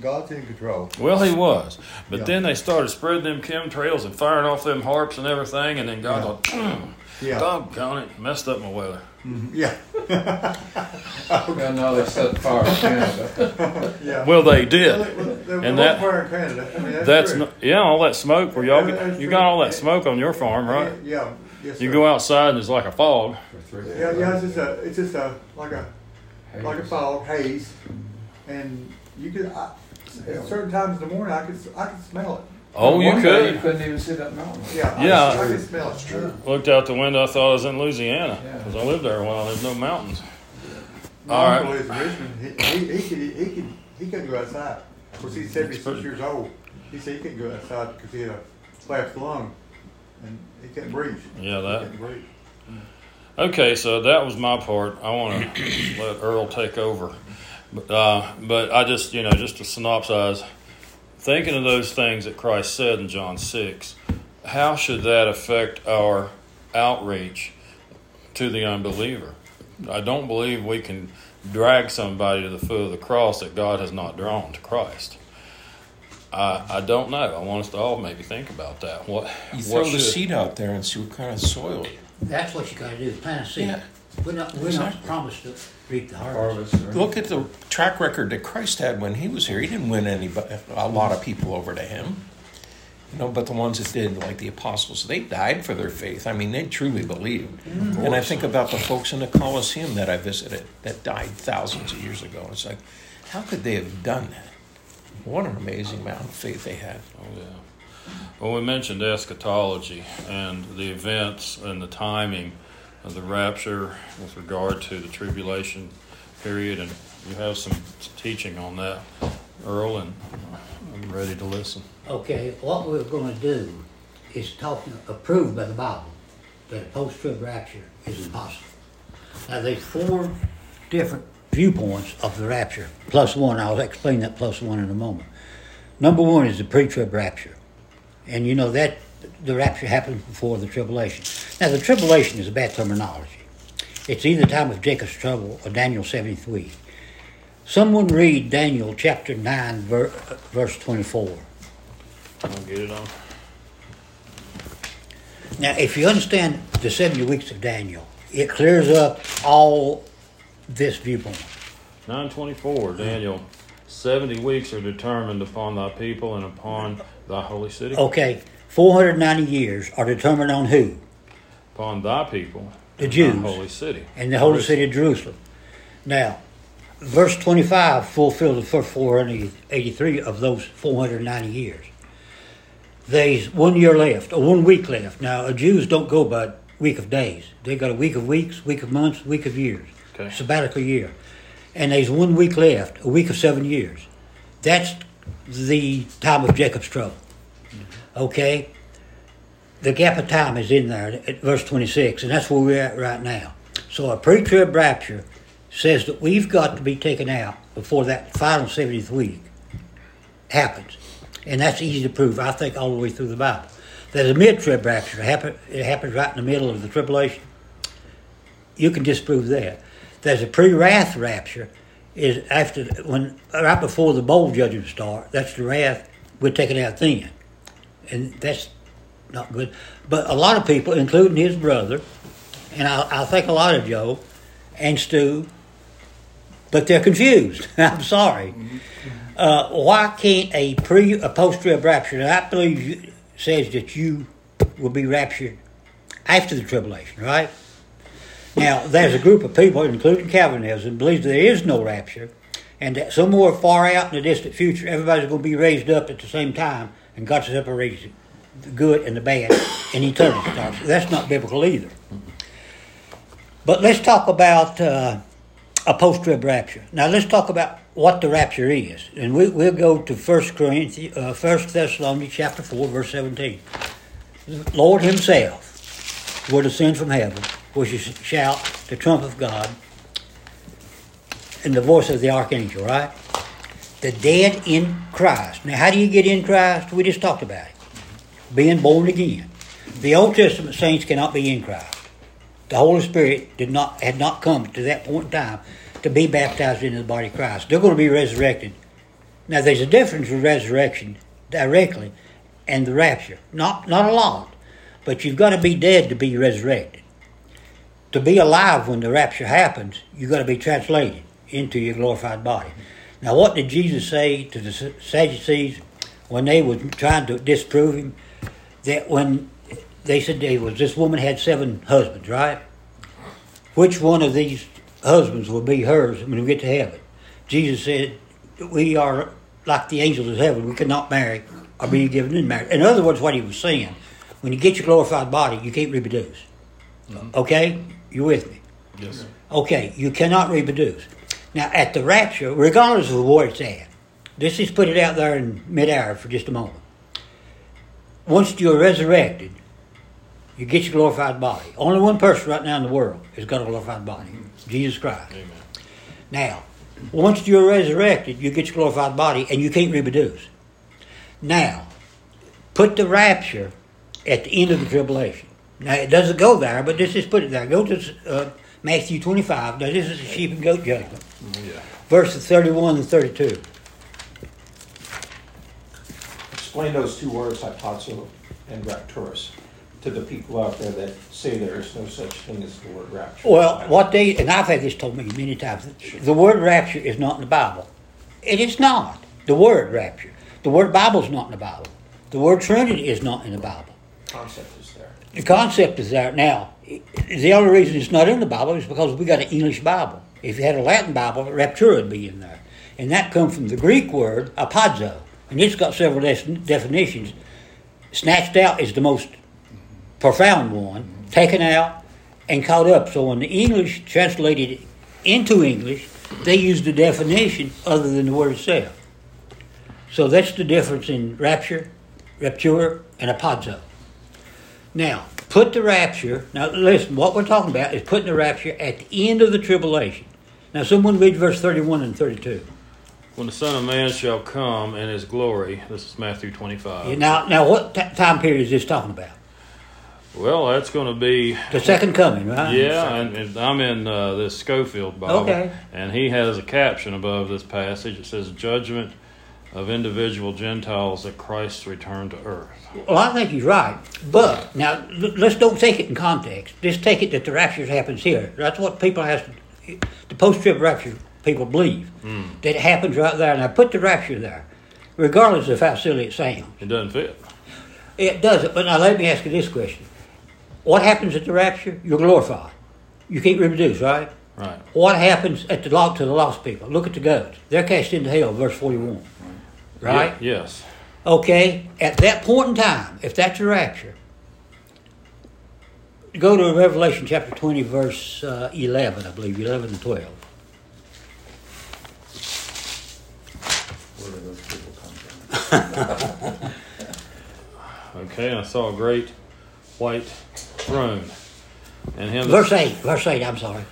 God's in control. well he was, but Yeah. then they started spreading them chemtrails and firing off them HAARPs and everything, and then God Yeah. thought, Yeah. doggone it, messed up my weather. Mhm, Yeah. Yeah, now they set fire in Canada. yeah. Well, they did. Well, well, And was that- fire in Canada. I mean, that's, That's true. not, yeah, all that smoke where y'all Yeah, get, you got all that smoke on your farm, right? Yeah. Yes, You sir. go outside and it's like a fog. for three Yeah, yeah. It's just a, it's just a like a like a fog haze, and you could I, at certain times in the morning I could I could smell it. Oh, you One day You could. couldn't even see that mountain. Yeah, Yeah. I, I could smell it. true. Looked out the window. I thought I was in Louisiana Yeah. because I lived there a while. There's no mountains. My All right. uncle lives in Richmond. He, he, he could he could he couldn't go outside. Of course, he's seventy six pretty- years old. He said he couldn't go outside because he had a collapsed lung, and he couldn't breathe. Yeah, He that. couldn't breathe. Okay, so that was my part. I want to let Earl take over, but, uh, but I just you know just to synopsize, thinking of those things that Christ said in John six, how should that affect our outreach to the unbeliever? I don't believe we can drag somebody to the foot of the cross that God has not drawn to Christ. I, I don't know. I want us to all maybe think about that. What You what throw the seed out there and see what kind of soil. That's what you gotta do, plant a seed. Yeah. We're not, we're not promised to reap the harvest. Harvest. Look at the track record that Christ had when he was here. He didn't win anybody, a lot of people over to him. You know, but the ones that did, like the apostles, they died for their faith. I mean, they truly believed. Mm-hmm. And I think about the folks in the Colosseum that I visited that died thousands of years ago. It's like, how could they have done that? What an amazing amount of faith they had. Oh, yeah. Well, we mentioned eschatology and the events and the timing of the rapture with regard to the tribulation period, and you have some teaching on that, Earl, and I'm ready to listen. Okay, what we're gonna do is talk, approved by the Bible, that a post-trib rapture is impossible. Now, there's four different viewpoints of the rapture. Plus one, I'll explain that plus one in a moment. Number one is the pre-trib rapture. And you know that the rapture happens before the tribulation. Now, the tribulation is a bad terminology. It's either time of Jacob's trouble or Daniel's 70th week. Someone read Daniel chapter 9, ver- verse 24. I'll get it on. Now, if you understand the 70 weeks of Daniel, it clears up all this viewpoint. 924, Daniel. 70 weeks are determined upon thy people and upon thy holy city. Okay, 490 years are determined on who? Upon thy people. The and Jews. Holy city. And the holy city of Jerusalem. Now, verse 25 fulfills the first 483 of those 490 years. There's one year left, or one week left. Now, Jews don't go by week of days. They got a week of weeks, week of months, week of years. Okay. Sabbatical year. And there's one week left, a week of seven years. That's the time of Jacob's trouble. Okay? The gap of time is in there at verse 26, and that's where we're at right now. So a pre trib rapture says that we've got to be taken out before that final 70th week happens. And that's easy to prove, I think, all the way through the Bible. There's a mid trib rapture, it happen- it happens right in the middle of the tribulation. You can disprove that. There's a pre wrath rapture, is after when right before the bowl judgment start. That's the wrath. We're taken out then, and that's not good. But a lot of people, including his brother, and I, I think a lot of Joe and Stu, but they're confused. I'm sorry. Uh, why can't a pre a post trib rapture? And I believe you, says that you will be raptured after the tribulation, right? Now, there's a group of people, including Calvinism, believes there is no rapture, and that somewhere far out in the distant future, everybody's going to be raised up at the same time, and God separates the good and the bad, and eternity. That's not biblical either. But let's talk about uh, a post-trib rapture. Now, let's talk about what the rapture is, and we, we'll go to First Corinthians, uh, First Thessalonians chapter four, verse seventeen. The Lord Himself will descend from heaven, which is shout the trump of God, and the voice of the archangel. Right? The dead in Christ. Now, how do you get in Christ? We just talked about it. Being born again. The Old Testament saints cannot be in Christ. The Holy Spirit did not had not come to that point in time to be baptized into the body of Christ. They're going to be resurrected. Now, there's a difference with resurrection directly and the rapture. Not not a lot, but you've got to be dead to be resurrected. To be alive when the rapture happens, you've got to be translated into your glorified body. Now, what did Jesus say to the Sadducees when they were trying to disprove him? That when they said they was this woman had seven husbands, right? Which one of these husbands will be hers when we get to heaven? Jesus said, "We are like the angels of heaven. We cannot marry or be given in marriage." In other words, what he was saying, when you get your glorified body, you can't reproduce. Mm-hmm. Okay, you with me? Yes. Okay, you cannot reproduce. Now, at the rapture, regardless of where it's at, let's just put it out there in mid-air for just a moment. Once you're resurrected, you get your glorified body. Only one person right now in the world has got a glorified body, Jesus Christ. Amen. Now, once you're resurrected, you get your glorified body and you can't reproduce. Now, put the rapture at the end of the tribulation. Now, it doesn't go there, but let's just put it there. Go to uh, Matthew 25. Now, this is the sheep and goat judgment. Mm, yeah. Verses 31 and 32. Explain those two words, harpazo and rapturus, to the people out there that say there is no such thing as the word rapture. Well, what they, and I've had this told me many times, the word rapture is not in the Bible. It is not. The word rapture. The word Bible is not in the Bible. The word Trinity is not in the Bible. concept is there. The concept is there. Now, the only reason it's not in the Bible is because we got an English Bible. If you had a Latin Bible, raptura would be in there. And that comes from the Greek word harpazo. And it's got several des- definitions. Snatched out is the most profound one, taken out and caught up. So when the English translated it into English, they used a definition other than the word itself. So that's the difference in rapture, rapture, and harpazo. Now, put the rapture. Now, listen, what we're talking about is putting the rapture at the end of the tribulation. Now, someone read verse 31 and 32. When the Son of Man shall come in his glory, this is Matthew 25. Now, now, what t- time period is this talking about? Well, that's going to be The second coming, right? Yeah, and, and I'm in uh, this Scofield Bible, Okay. and he has a caption above this passage. It says, "Judgment of individual Gentiles at Christ's return to earth." Well, I think he's right. But now, let's don't take it in context. Just take it that the rapture happens here. That's what people has to, the post-trib rapture people believe hmm. that it happens right there. Now, put the rapture there, regardless of how silly it sounds. It doesn't fit. It doesn't. But now, let me ask you this question: What happens at the rapture? You're glorified. You can't reproduce, right? Right. What happens at the lost to the lost people? Look at the goats. They're cast into hell, verse forty-one. Right. Ye- yes. Okay, at that point in time, if that's the rapture, go to Revelation chapter 20, verse uh, 11, I believe, 11 and 12. Where do those people come from? Okay. I saw a great white throne, and him. Verse 8, verse 8, I'm sorry.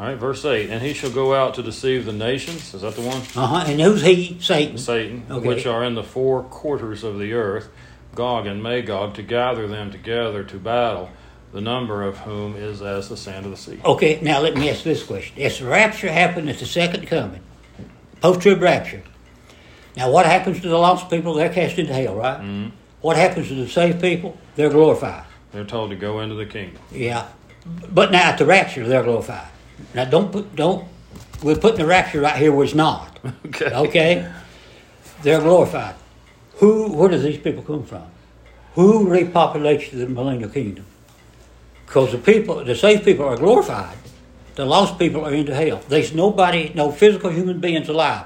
All right. Verse eight. And he shall go out to deceive the nations. Is that the one? Uh huh. And who's he? Satan. Satan, Okay. which are in the four quarters of the earth, Gog and Magog, to gather them together to battle, the number of whom is as the sand of the sea. Okay, now let me ask this question. If the rapture happened at the second coming, post trib rapture, now what happens to the lost people? They're cast into hell, right? Mm-hmm. What happens to the saved people? They're glorified. They're told to go into the kingdom. Yeah, but now at the rapture they're glorified. Now don't put don't we're putting the rapture right here where it's not. Okay. Okay, they're glorified. Who? Where do these people come from? Who repopulates the millennial kingdom? Because the people, the saved people, are glorified. The lost people are into hell. There's nobody, no physical human beings alive.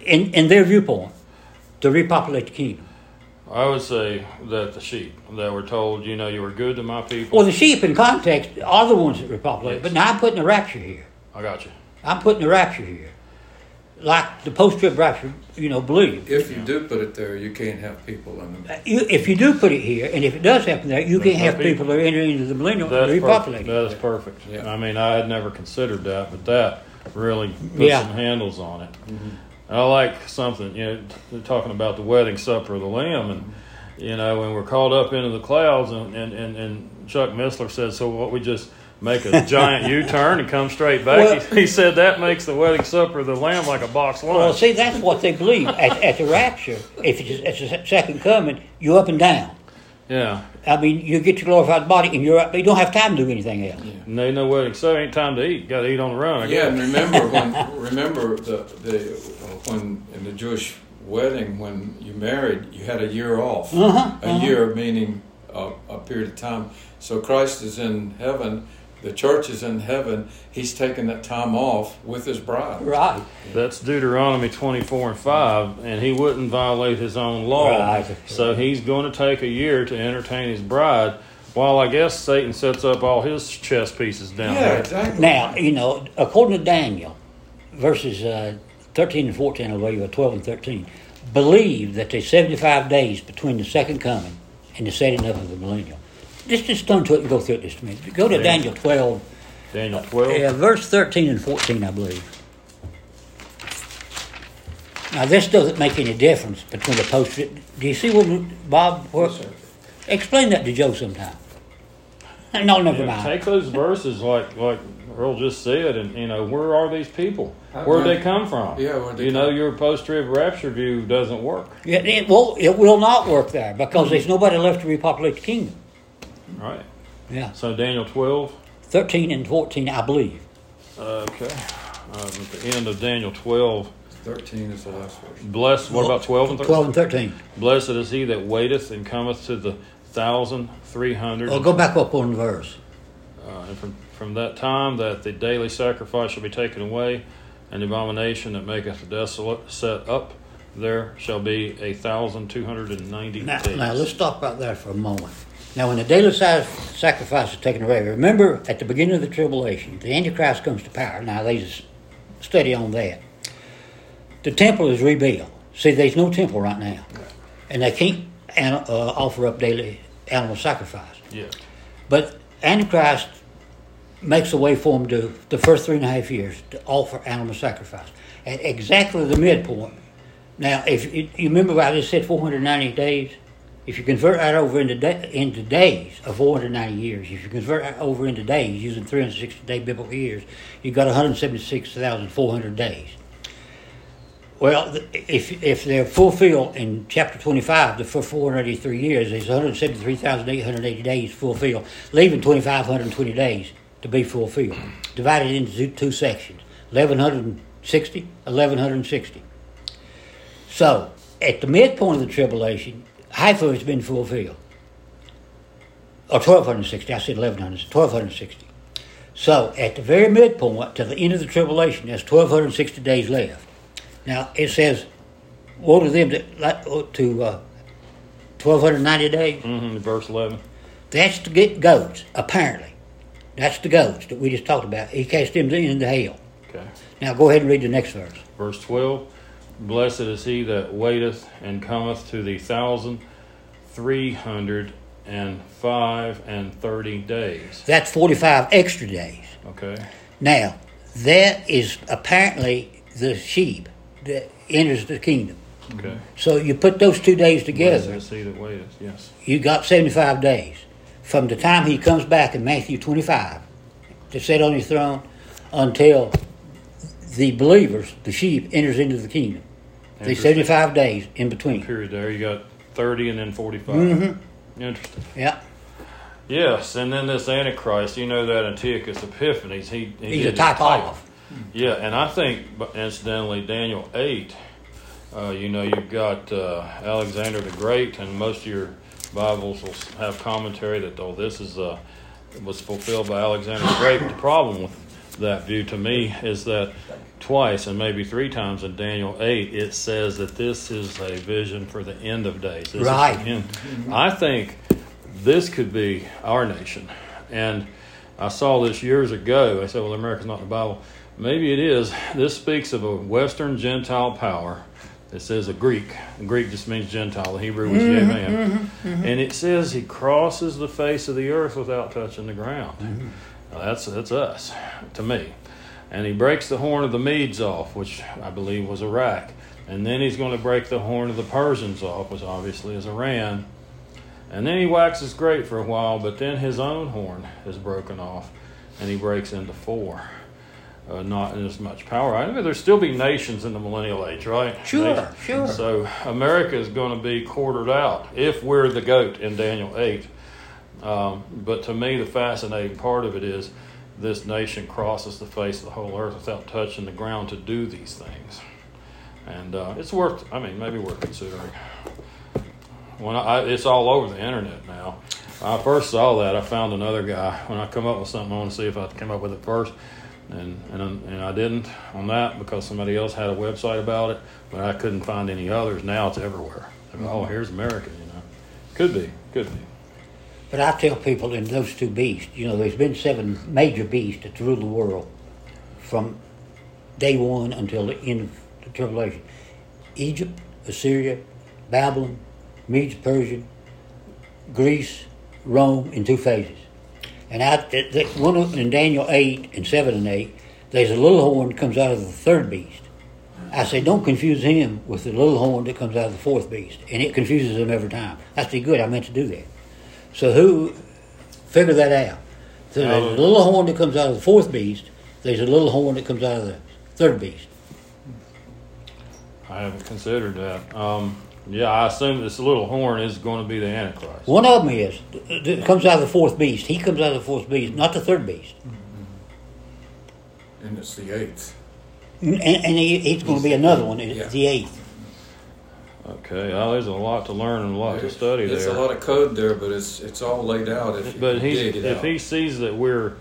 In in their viewpoint, to repopulate the kingdom. I would say that the sheep that were told, you know, you were good to my people. Well, the sheep in context are the ones that were repopulate. But now I'm putting the rapture here. I got you. I'm putting the rapture here. Like the post trib rapture, you know, believe. If you do put it there, you can't have people in them. You, if you do put it here, and if it does happen there, you There's can't no have people people. that are entering into the millennial and That's repopulating. perfect. That is perfect. Yeah. I mean, I had never considered that, but that really puts Yeah. some handles on it. Mm-hmm. I like something, you know, they're talking about the wedding supper of the Lamb, and, you know, when we're called up into the clouds, and, and, and, and Chuck Missler said, so what, we just make a giant U turn and come straight back? Well- he, he said that makes the wedding supper of the Lamb like a box lunch. Well, see, that's what they believe. At, at the rapture, if it's at the second coming, you're up and down. yeah. I mean, you get your glorified body, and you're up. You don't have time to do anything else. And they know wedding supper ain't time to eat. Got to eat on the run. Yeah, and remember when remember the the when in the Jewish wedding when you married, you had a year off. Uh-huh, a year meaning a, a period of time. So Christ is in heaven. The church is in heaven. He's taking that time off with his bride. Right. That's Deuteronomy 24 and 5, and he wouldn't violate his own law. Right. So he's going to take a year to entertain his bride, while I guess Satan sets up all his chess pieces down Yeah, there. exactly. Now, you know, according to Daniel, verses uh, 13 and 14, I believe, or 12 and 13, believe that there's 75 days between the second coming and the setting up of the millennial. Let's just turn to it and go through it just a minute. Go to. Daniel 12, Daniel 12. yeah, verse 13 and 14, I believe. Now, this doesn't make any difference between the post. Do you see what, Bob? What, explain that to Joe sometime. No, never Yeah, mind. take those verses like like Earl just said, and you know where are these people? Where did they come from? Yeah, where'd they you know come- your post trib rapture view doesn't work. Yeah, it, will, it will not work there because there's nobody left to repopulate the kingdom. Right. Yeah. So Daniel 12. 13 and 14, I believe. Okay. Uh, at the end of Daniel 12, Thirteen is the last verse. blessed. What about 12 and 13? 12 and 13. Blessed is he that waiteth and cometh to the thousand three hundred. Well, go back up one verse. Uh, and from, from that time that the daily sacrifice shall be taken away, and the abomination that maketh the desolate set up, there shall be a thousand two hundred and ninety Now, days. now, let's stop right there for a moment. Now, when the daily sa- sacrifice is taken away, remember at the beginning of the tribulation, the Antichrist comes to power. Now, they just study on that. The temple is rebuilt. See, there's no temple right now. And they can't uh, offer up daily animal sacrifice. Yeah. But Antichrist makes a way for him to, the first three and a half years, to offer animal sacrifice. At exactly the midpoint. Now, if you, you remember I just said 490 days? If you convert that over into, da- into days of 490 years, if you convert that over into days using 360 day biblical years, you've got 176,400 days. Well, if, if they're fulfilled in chapter 25, the for 483 years, there's 173,880 days fulfilled, leaving 2,520 days to be fulfilled, divided into two, two sections 1,160, 1,160. So, at the midpoint of the tribulation, half of it's been fulfilled. Or 1,260, I said 1,100, 1,260. So, at the very midpoint, to the end of the tribulation, there's 1,260 days left. Now, it says, woe to them that, oh, to uh, 1,290 days. Mm-hmm. Verse 11. That's the get goats, apparently. That's the ghost that we just talked about. He cast them into hell. Okay. Now, go ahead and read the next verse. Verse 12 Blessed is he that waiteth and cometh to the thousand three hundred and five and thirty days. That's 45 extra days. Okay. Now, that is apparently the sheep that enters the kingdom. Okay. So you put those two days together, Blessed is he that waiteth. Yes. you got 75 days. From the time he comes back in Matthew 25 to sit on his throne until the believers, the sheep, enters into the kingdom. There's 75 days in between. Period there. You got 30 and then 45. Mm-hmm. Interesting. Yeah. Yes, and then this Antichrist, you know that Antiochus Epiphanes, he, he He's a his type of. Yeah, and I think, incidentally, Daniel 8, uh, you know, you've got uh, Alexander the Great, and most of your Bibles will have commentary that, oh, this is uh, was fulfilled by Alexander the Great. The problem with that view to me is that twice and maybe three times in Daniel 8, it says that this is a vision for the end of days. This Right. end. I think this could be our nation. And I saw this years ago. I said, well, America's not in the Bible. Maybe it is. This speaks of a Western Gentile power. It says a Greek. Greek just means Gentile. The Hebrew was Yevan. Mm-hmm, mm-hmm, mm-hmm. And it says he crosses the face of the earth without touching the ground. Now, that's, that's us, to me. And he breaks the horn of the Medes off, which I believe was Iraq. And then he's going to break the horn of the Persians off, which obviously is Iran. And then he waxes great for a while, but then his own horn is broken off, and he breaks into four. Uh, not in as much power. I mean, there'll still be nations in the millennial age, right? Sure, Nations. sure. So America is going to be quartered out if we're the goat in Daniel 8. Um, but to me, the fascinating part of it is this nation crosses the face of the whole earth without touching the ground to do these things. And uh, it's worth, I mean, maybe worth considering. When I, it's all over the internet now. When I first saw that, I found another guy. When I come up with something, I want to see if I came up with it first, and and and I didn't on that because somebody else had a website about it, but I couldn't find any others. Now it's everywhere. Oh, here's America. You know, could be, could be. But I tell people in those two beasts, you know, there's been seven major beasts that rule the world from day one until the end of the tribulation Egypt, Assyria, Babylon, Medes, Persia, Greece, Rome in two phases. And out that, one of- in Daniel 8 and 7 and 8, there's a little horn that comes out of the third beast. I say, don't confuse him with the little horn that comes out of the fourth beast. And it confuses them every time. I say, good, I meant to do that. So who figure that out? So there's a little horn that comes out of the fourth beast. There's a little horn that comes out of the third beast. I haven't considered that. Um, yeah, I assume this little horn is going to be the Antichrist. One of them is that comes out of the fourth beast. He comes out of the fourth beast, not the third beast. And it's the eighth. And, and he, he's going to be another one, Yeah. the eighth. Okay, well, there's a lot to learn and a lot to study It's there. a lot of code there, but it's it's all laid out if you But he's, dig it if out. he sees that we're,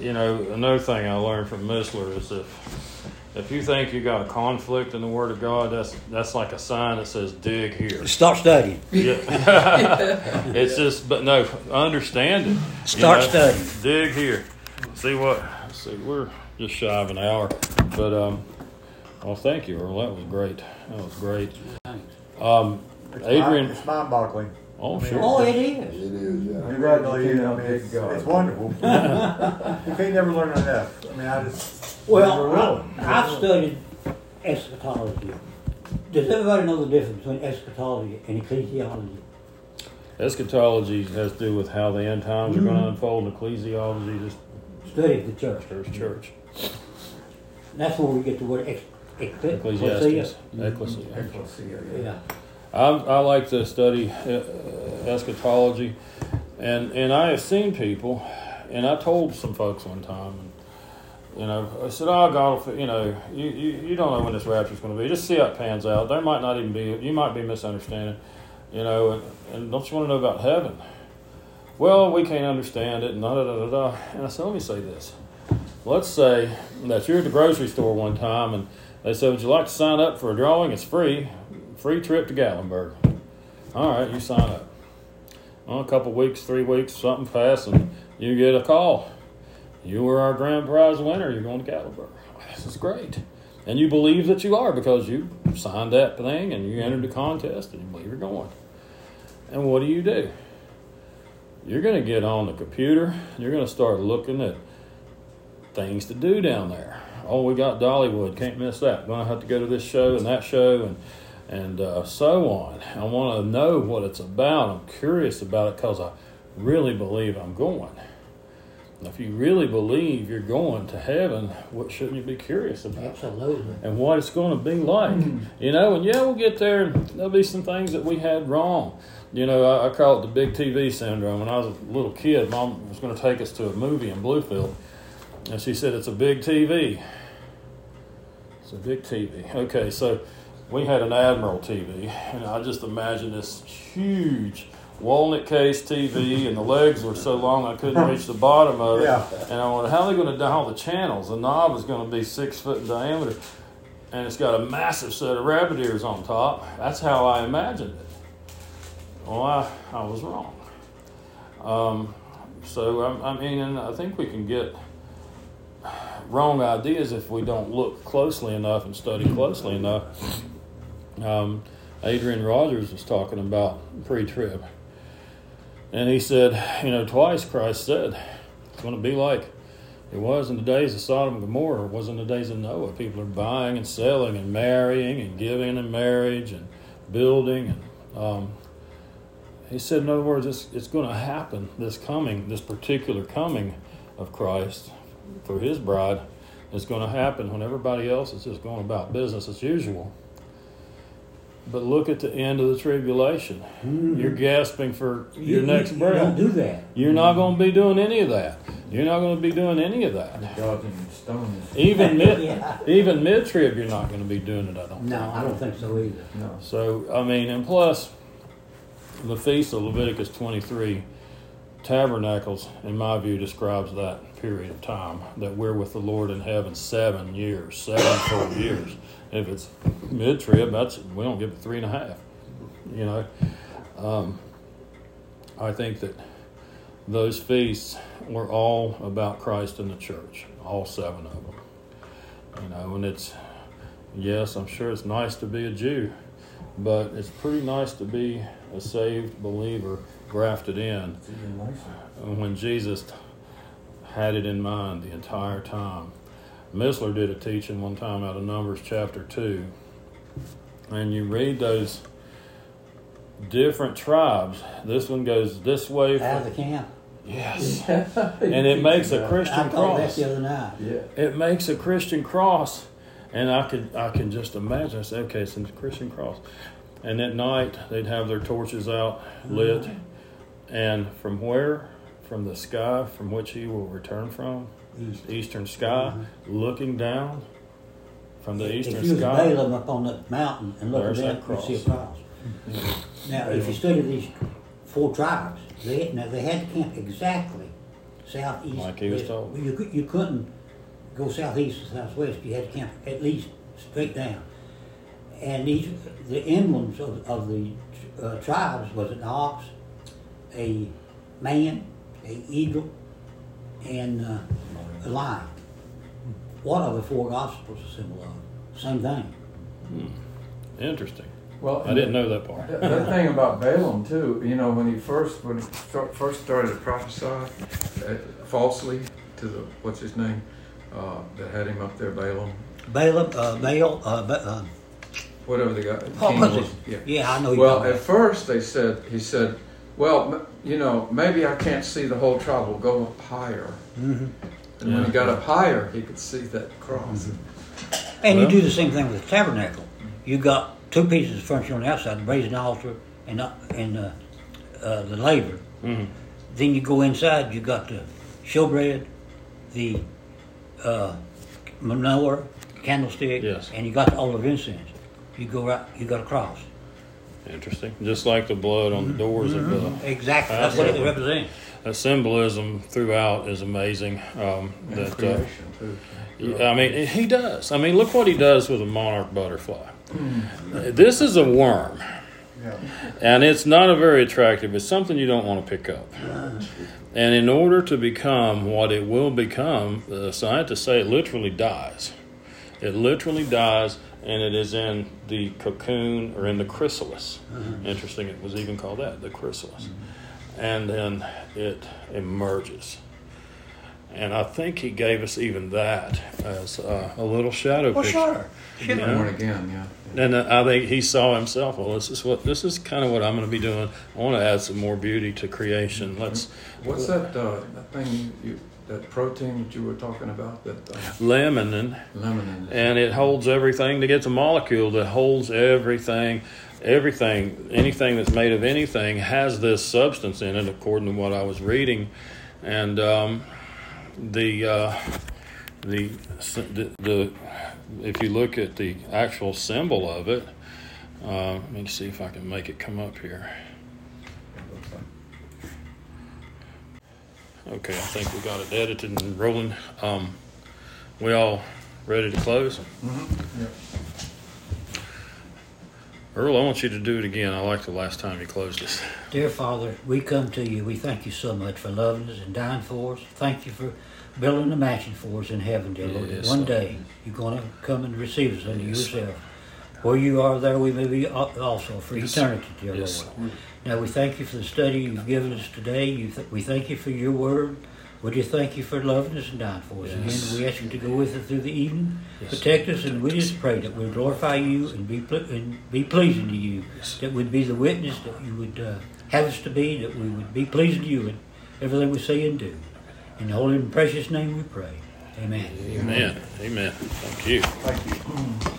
you know, another thing I learned from Missler is if if you think you got a conflict in the Word of God, that's that's like a sign that says dig here. Stop studying. Yeah. it's just, but no, understand it. you Start know? studying. Dig here. See what? See, we're just shy of an hour, but um, well, thank you, Earl. That was great. That was great. Um, It's Adrian, mind- It's mind-boggling. Oh, I mean, sure. Oh, it It is. is, yeah. It really is. I Now, mean, thank it's, it's wonderful. you can't never learn enough. I mean, I just Well. I, I've studied eschatology. Does everybody know the difference between eschatology and ecclesiology? Eschatology has to do with how the end times are going Mm-hmm. to unfold. and Ecclesiology just Study of the church. church, church. That's where we get the word ex- ex- Ecclesiastes, ecclesia. ecclesia. Ecclesia, yeah. Yeah. I, I like to study uh, eschatology, and and I have seen people, and I told some folks one time, you know, I said, "Oh, God, you know, you, you, you don't know when this rapture is going to be. Just see how it pans out. There might not even be. You might be misunderstanding, you know, and, and don't you want to know about heaven? Well, we can't understand it, and da da da da. And I said, let me say this. Let's say that you're at the grocery store one time, and they said, "Would you like to sign up for a drawing? It's free." free trip to Gatlinburg. All right, you sign up. Well, a couple weeks, three weeks, something passed, and you get a call. You were our grand prize winner. You're going to Gatlinburg. This is great. And you believe that you are because you signed that thing and you entered the contest and you believe you're going. And what do you do? You're going to get on the computer. You're going to start looking at things to do down there. Oh, we got Dollywood. Can't miss that. Going to have to go to this show and that show and and uh, so on. I want to know what it's about. I'm curious about it because I really believe I'm going. If you really believe you're going to heaven, what shouldn't you be curious about? Absolutely. And what it's going to be like, hmm. you know. And yeah, we'll get there. And there'll be some things that we had wrong. You know, I, I call it the big TV syndrome. When I was a little kid, mom was going to take us to a movie in Bluefield, and she said it's a big TV. It's a big TV. Okay, so we had an Admiral TV, and I just imagined this huge walnut case TV, and the legs were so long I couldn't reach the bottom of it. Yeah. And I wondered how are they going to dial the channels. The knob is going to be six foot in diameter, and it's got a massive set of rabbit ears on top. That's how I imagined it. Well, I, I was wrong. Um, so I, I mean, and I think we can get wrong ideas if we don't look closely enough and study closely enough. Um, Adrian Rogers was talking about pre-trib, and he said, you know, twice Christ said it's going to be like it was in the days of Sodom and Gomorrah. It was in the days of Noah. People are buying and selling and marrying and giving in marriage and building and. Um, he said, in other words, it's, it's going to happen. This coming, this particular coming of Christ for His bride, is going to happen when everybody else is just going about business as usual. But look at the end of the tribulation. Hmm. You're gasping for your You- next breath. Don't do that. You're not going to be doing any of that. You're not going to be doing any of that. Dodging stones. Even mid, Yeah. even mid trib, you're not going to be doing it. I don't. No, I don't think so either. No. So I mean, and plus, the feast of Leviticus 23 tabernacles, in my view, describes that period of time that we're with the Lord in heaven seven years, seven full years. If it's mid trib, that's we don't give it three and a half. You know, um, I think that those feasts were all about Christ and the church, all seven of them. You know, and it's yes, I'm sure it's nice to be a Jew, but it's pretty nice to be a saved believer grafted in when Jesus had it in mind the entire time. Missler did a teaching one time out of Numbers chapter 2, and you read those different tribes. This one goes this way. Out of the camp. yes. And it makes a Christian thought that cross. the other night. Yeah. It makes a Christian cross. And I could I can just imagine. I said, okay, it's a Christian cross. And at night they'd have their torches out lit. Mm-hmm. And from where? From the sky from which he will return from, East. Eastern sky, looking down from the eastern if you sky. Balaam up on that mountain and look There's at that, that you see a cross. Now, if you study these four tribes, they now they had to camp exactly southeast. Like he was told. You you couldn't go southeast or southwest. You had to camp at least straight down. And these the emblems of, of the uh, tribes was an ox, a man, a eagle, and uh, a lion. What are the four gospels a symbol of? Same thing. Interesting. Well, I didn't know that part. That, that thing about Balaam too, you know, when he first when he start, first started to prophesy uh, falsely to the what's his name uh, that had him up there, Balaam, Balaam, uh, Baal, uh, Ba- uh, whatever the guy. what king was. Yeah. Yeah, I know. Well, at first they said he said, well, you know, maybe I can't see the whole tribe. We'll go up higher. hmm And when he got up higher, he could see that cross. And Well- you do the same thing with the tabernacle. You got two pieces of furniture on the outside, the brazen altar and uh, and uh, uh, the laver. Mhm. Then you go inside. You got the showbread, the uh, menorah, candlestick, Yes. and you got the altar of incense. You go right. You got a cross. Interesting. Just like the blood on the doors of the Exactly. That's what it represents. That symbolism throughout is amazing. Um, that uh, creation too. I mean, he does. I mean, look what he does with a monarch butterfly. This is a worm, Yeah. and it's not a very attractive. It's something you don't want to pick up. And in order to become what it will become, the scientists say it literally dies. It literally dies, and it is in the cocoon or in the chrysalis. Interesting, it was even called that, the chrysalis. And then it emerges. And I think he gave us even that as uh, a little shadow Well, picture. sure. Sure. Yeah. Born again, yeah. And uh, I think he saw himself. Well, this is what this is kind of what I'm going to be doing. I want to add some more beauty to creation. Let's What's that uh, that thing you that protein that you were talking about that uh, lemon lemon and it holds everything. To get a molecule that holds everything, everything, anything that's made of anything has this substance in it, according to what I was reading, and um, the, uh, the the the if you look at the actual symbol of it, uh, let me see if I can make it come up here. Okay, I think we got it edited and rolling. Um, we all ready to close? Earl, I want you to do it again. I like the last time you closed us. Dear Father, we come to you. We thank you so much for loving us and dying for us. Thank you for building a mansion for us in heaven, dear Lord. Yes, One day you're going to come and receive us unto Yes, yourself. Where you are, there we may be also for Yes, eternity, dear Yes, Lord. Now we thank you for the study you've given us today. You th- we thank you for your word. We just thank you for loving us and dying for us. Yes. Again, we ask you to go with us through the evening, Yes. protect us, and we just pray that we glorify you and be ple- and be pleasing to you. Yes. That we'd be the witness that you would uh, have us to be. That we would be pleasing to you in everything we say and do. In the holy and precious name we pray. Amen. Amen. Amen. Thank you. Thank you.